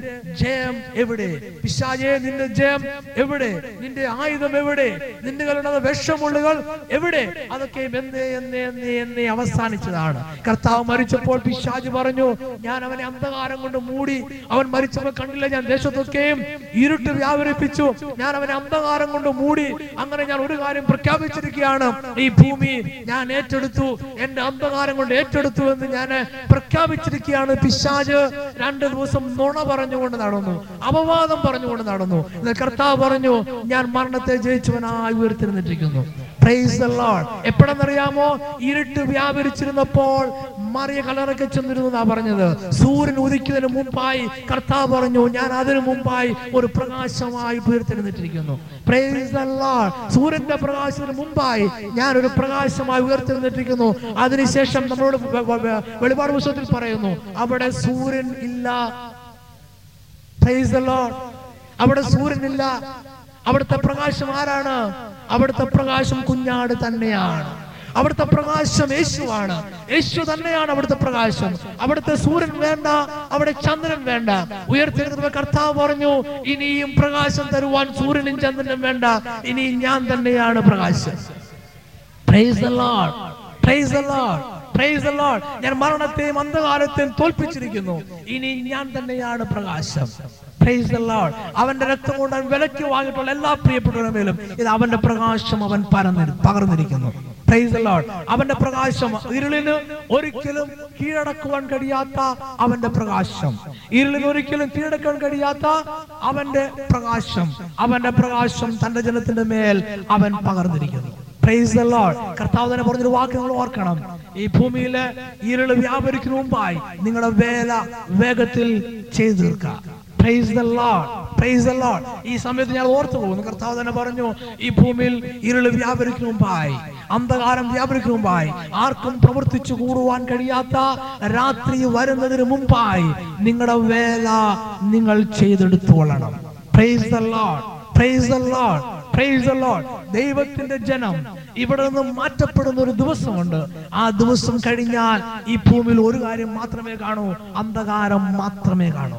ജയം എവിടെ? പിശാചേ നിന്റെ ജയം എവിടെ? നിന്റെ ആയുധം എവിടെ? നിന്റെ കളുടെ വിഷമുള്ളുകൾ എവിടെ? അതൊക്കെ എന്നേ എന്നേ എന്നേ എന്നേ അവസാനിച്ചതാണ്. കർത്താവ് മരിച്ചപ്പോൾ പിശാജ് പറഞ്ഞു ഞാൻ അവനെ അന്ധകാരം കൊണ്ട് മൂടി അവൻ മരിച്ചപ്പോൾ കണ്ടില്ല ഞാൻ ദേശത്തൊക്കെയും ഇരുട്ട് വ്യാപരിപ്പിച്ചു. ഞാൻ അവനെ അന്ധകാരം കൊണ്ട് മൂടി അങ്ങനെ ഞാൻ ഒരു കാര്യം പ്രഖ്യാപിച്ചിരിക്കുകയാണ്. ഈ ഭൂമി ഞാൻ ഏറ്റെടുത്തു എന്റെ അന്ധകാരം കൊണ്ട് ഏറ്റെടുത്തു എന്ന് ഞാൻ പ്രഖ്യാപിച്ചിരിക്കുകയാണ്. പിശാജ് രണ്ട് ദിവസം നുണ പറഞ്ഞുകൊണ്ട് നടന്നു അപവാദം പറഞ്ഞുകൊണ്ട് നടന്നു കർത്താവ് പറഞ്ഞു ഞാൻ മരണത്തെ ജയിച്ചവനായി ഉയർത്തിരുന്നിട്ടിരിക്കുന്നു. എപ്പോഴെന്നറിയാമോ ഇരുട്ട് വ്യാപരിച്ചിരുന്നപ്പോൾ മറിയ കലറൊക്കെ ചെന്നിരുന്നു എന്നാ പറഞ്ഞത് സൂര്യൻ ഉദിക്കുന്നതിന് മുമ്പായി കർത്താവ് പറഞ്ഞു ഞാൻ അതിനു മുമ്പായി ഒരു പ്രകാശമായി ഉയർത്തിരുന്നിട്ടിരിക്കുന്നു. സൂര്യന്റെ പ്രകാശത്തിന് മുമ്പായി ഞാൻ ഒരു പ്രകാശമായി ഉയർത്തിരുന്നിട്ടിരിക്കുന്നു അതിനുശേഷം നമ്മളോട് വെളിപാട് പുസ്തകത്തിൽ പറയുന്നു അവിടെ സൂര്യൻ ഇല്ല. അവിടെ സൂര്യനില്ല. അവിടുത്തെ പ്രകാശം ആരാണ്? അവിടുത്തെ പ്രകാശം കുഞ്ഞാട് തന്നെയാണ്. അവിടുത്തെ പ്രകാശം യേശുവാണ്. യേശു തന്നെയാണ് അവിടുത്തെ പ്രകാശം. അവിടുത്തെ സൂര്യൻ വേണ്ട അവിടെ ചന്ദ്രൻ വേണ്ട. ഉയർത്തെഴുന്നേറ്റ കർത്താവ് പറഞ്ഞു ഇനിയും പ്രകാശം തരുവാൻ സൂര്യനും ചന്ദ്രനും വേണ്ട. ഇനിയും ഞാൻ തന്നെയാണ് പ്രകാശം. Praise lord praise the lord ഞാൻ മരണത്തെയും അന്ധകാരത്തെയും തോൽപ്പിച്ചിരിക്കുന്നു. ഇനി ഞാൻ തന്നെയാണ് പ്രകാശം. അവന്റെ രക്തം കൊണ്ട് അവൻ വിലക്ക് വാങ്ങിയിട്ടുള്ള എല്ലാ പ്രിയപ്പെട്ടവരും ഇത് അവന്റെ പ്രകാശം അവൻ പരന്നി പകർന്നിരിക്കുന്നു. അവന്റെ പ്രകാശം ഇരുളിന് ഒരിക്കലും കീഴടക്കുവാൻ കഴിയാത്ത അവന്റെ പ്രകാശം. ഇരുളിന് ഒരിക്കലും കീഴടക്കാൻ കഴിയാത്ത അവന്റെ പ്രകാശം. അവന്റെ പ്രകാശം തന്റെ ജനത്തിന്റെ മേൽ അവൻ പകർന്നിരിക്കുന്നു. പ്രൈസ് കർത്താവ് തന്നെ പറഞ്ഞൊരു വാക്ക് നിങ്ങൾ ഓർക്കണം. ഈ ഭൂമിയിലെ ഇരുൾ വ്യാപരിക്കുന്ന മുമ്പായി നിങ്ങളുടെ വേല വേഗത്തിൽ ചെയ്തു തീർക്കുക. പ്രൈസ് പ്രൈസ് ഈ സമയത്ത് ഞാൻ ഓർത്തു പോകുന്നു കർത്താവ് തന്നെ പറഞ്ഞു ഈ ഭൂമിയിൽ ഇരുൾ വ്യാപരിക്കും മുമ്പായി അന്ധകാരം വ്യാപരിക്കും മുമ്പായി ആർക്കും പ്രവർത്തിച്ചു കൂടുവാൻ കഴിയാത്ത രാത്രി വരുന്നതിന് മുമ്പായി നിങ്ങളുടെ വേല നിങ്ങൾ ചെയ്തെടുത്തോളണം. പ്രൈസ് പ്രൈസ് ദ ലോർഡ് ദൈവത്തിന്റെ ജനം ഇവിടെ നിന്ന് മാറ്റപ്പെടുന്ന ഒരു ദിവസമുണ്ട്. ആ ദിവസം കഴിഞ്ഞാൽ ഈ ഭൂമിയിൽ ഒരു കാര്യം മാത്രമേ കാണൂ അന്ധകാരം മാത്രമേ കാണൂ.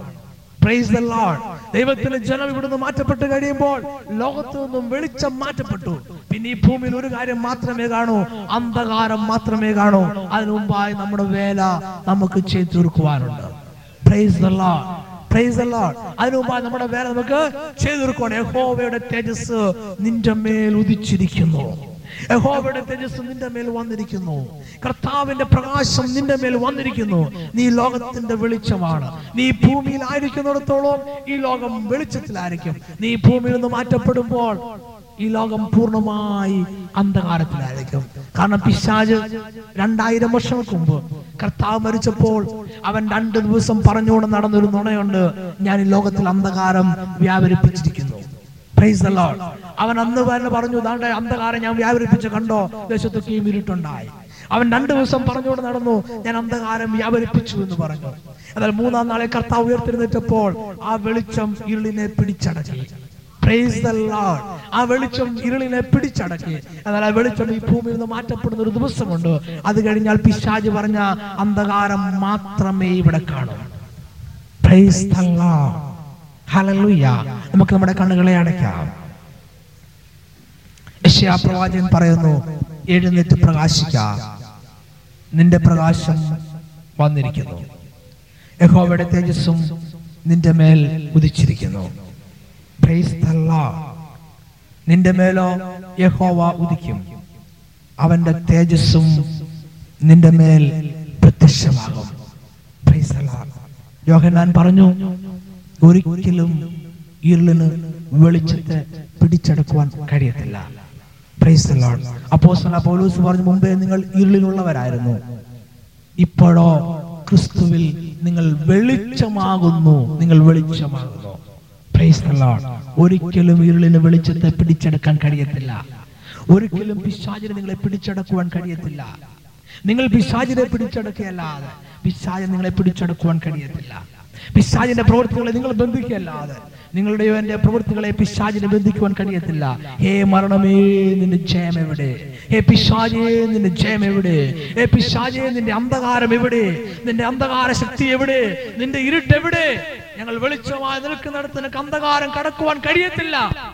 ദൈവത്തിന്റെ ജനം ഇവിടുന്ന് മാറ്റപ്പെട്ട് കഴിയുമ്പോൾ ലോകത്തു നിന്നും വെളിച്ചം മാറ്റപ്പെട്ടു. പിന്നെ ഈ ഭൂമിയിൽ ഒരു കാര്യം മാത്രമേ കാണൂ അന്ധകാരം മാത്രമേ കാണൂ. അതിനു മുമ്പായി നമ്മുടെ വേല നമുക്ക് ചെയ്തു തീർക്കുവാനുണ്ട്. അതിനു മുമ്പായി നമ്മുടെ വേല നമുക്ക് ചെയ്തു തീർക്കുവാണ്. യഹോവയുടെ തേജസ് നിന്റെ മേൽ ഉദിച്ചിരിക്കുന്നു. യഹോവയുടെ തേജസ് നിന്റെ മേൽ വന്നിരിക്കുന്നു. കർത്താവിന്റെ പ്രകാശം നിന്റെ മേൽ വന്നിരിക്കുന്നു. നീ ലോകത്തിന്റെ വെളിച്ചമാണ്. നീ ഭൂമിയിൽ ആയിരിക്കുന്നിടത്തോളം ഈ ലോകം വെളിച്ചത്തിലായിരിക്കും. നീ ഭൂമിയിൽ നിന്ന് മാറ്റപ്പെടുമ്പോൾ ഈ ലോകം പൂർണമായി അന്ധകാരത്തിലായിരിക്കും. കാരണം പിശാജ് രണ്ടായിരം വർഷങ്ങൾക്ക് മുമ്പ് കർത്താവ് മരിച്ചപ്പോൾ അവൻ രണ്ട് ദിവസം പറഞ്ഞുകൊണ്ട് നടന്നൊരു നുണയുണ്ട്. ഞാൻ ഈ ലോകത്തിൽ അന്ധകാരം വ്യാപരിപ്പിച്ചിരിക്കുന്നു. അവൻ അന്ന് തന്നെ പറഞ്ഞു താണ്ടെ അന്ധകാരം ഞാൻ വ്യാപരിപ്പിച്ച് കണ്ടോ? ദേശത്തൊക്കെ ഇരുട്ടുണ്ടായി അവൻ രണ്ടു ദിവസം പറഞ്ഞുകൊണ്ട് നടന്നു ഞാൻ അന്ധകാരം വ്യാപരിപ്പിച്ചു എന്ന് പറഞ്ഞു. എന്നാൽ മൂന്നാം നാളെ കർത്താവ് ഉയർത്തിരുന്നിട്ടപ്പോൾ ആ വെളിച്ചം ഇരുളിനെ പിടിച്ചടക്കി പ്രൈസ് ആ വെളിച്ചം ഇരുളിനെ പിടിച്ചടക്കി. എന്നാൽ ആ വെളിച്ചം ഈ ഭൂമിയിൽ നിന്ന് മാറ്റപ്പെടുന്ന ഒരു ദിവസമുണ്ട്. അത് കഴിഞ്ഞാൽ പിശാജ് പറഞ്ഞ അന്ധകാരം മാത്രമേ ഇവിടെ കാണൂ. നമുക്ക് നമ്മുടെ കണ്ണുകളെ അടയ്ക്കാം. പ്രവാചകൻ പറയുന്നു എഴുന്നേറ്റ് പ്രകാശിക്ക. നിന്റെ പ്രകാശം വന്നിരിക്കുന്നു. യഹോവയുടെ തേജസ്സും നിന്റെ മേൽ ഉദിച്ചിരിക്കുന്നു. നിന്റെ മേലോ യഹോവ ഉദിക്കും. അവന്റെ തേജസ്സും നിന്റെ മേൽ പ്രത്യക്ഷമാകും. യോഹനാൻ പറഞ്ഞു ഒരിക്കലും ഇരുളിന് വെളിച്ചത്തെ പിടിച്ചെടുക്കുവാൻ കഴിയത്തില്ല. അപ്പോ പൗലോസ് പറഞ്ഞു മുമ്പേ നിങ്ങൾ ഇരുളിലുള്ളവരായിരുന്നു. ഇപ്പോഴോ ക്രിസ്തുവിൽ നിങ്ങൾ വെളിച്ചമാകുന്നു. നിങ്ങൾ വെളിച്ചമാകുന്നു. ഒരിക്കലും ഇരുളിന് വെളിച്ചത്തെ പിടിച്ചെടുക്കാൻ കഴിയത്തില്ല. ഒരിക്കലും പിശാചിനെ നിങ്ങളെ പിടിച്ചടക്കുവാൻ കഴിയത്തില്ല. നിങ്ങൾ പിശാചിനെ പിടിച്ചടക്കുകയല്ലാതെ പിശാചിനെ നിങ്ങളെ പിടിച്ചടക്കുവാൻ കഴിയത്തില്ല. പിശാചിന്റെ പ്രവർത്തികളെ നിങ്ങൾ ബന്ധിക്കുകയല്ലാതെ നിങ്ങളുടെ എന്റെ പ്രവൃത്തികളെ പിശാചിനെ ബന്ധിക്കുവാൻ കഴിയത്തില്ല. ഹേ മരണമേ നിന്റെ ജയം എവിടെ? ഹേ പിശാചേ നിന്റെ ജയം എവിടെ? ഹേ പിശാചേ നിന്റെ അന്ധകാരം എവിടെ? നിന്റെ അന്ധകാര ശക്തി എവിടെ? നിന്റെ ഇരുട്ട് എവിടെ? ഞങ്ങൾ വെളിച്ചമായി നിൽക്കുന്നിടത്ത് നിനക്ക് അന്ധകാരം കടക്കുവാൻ കഴിയത്തില്ല.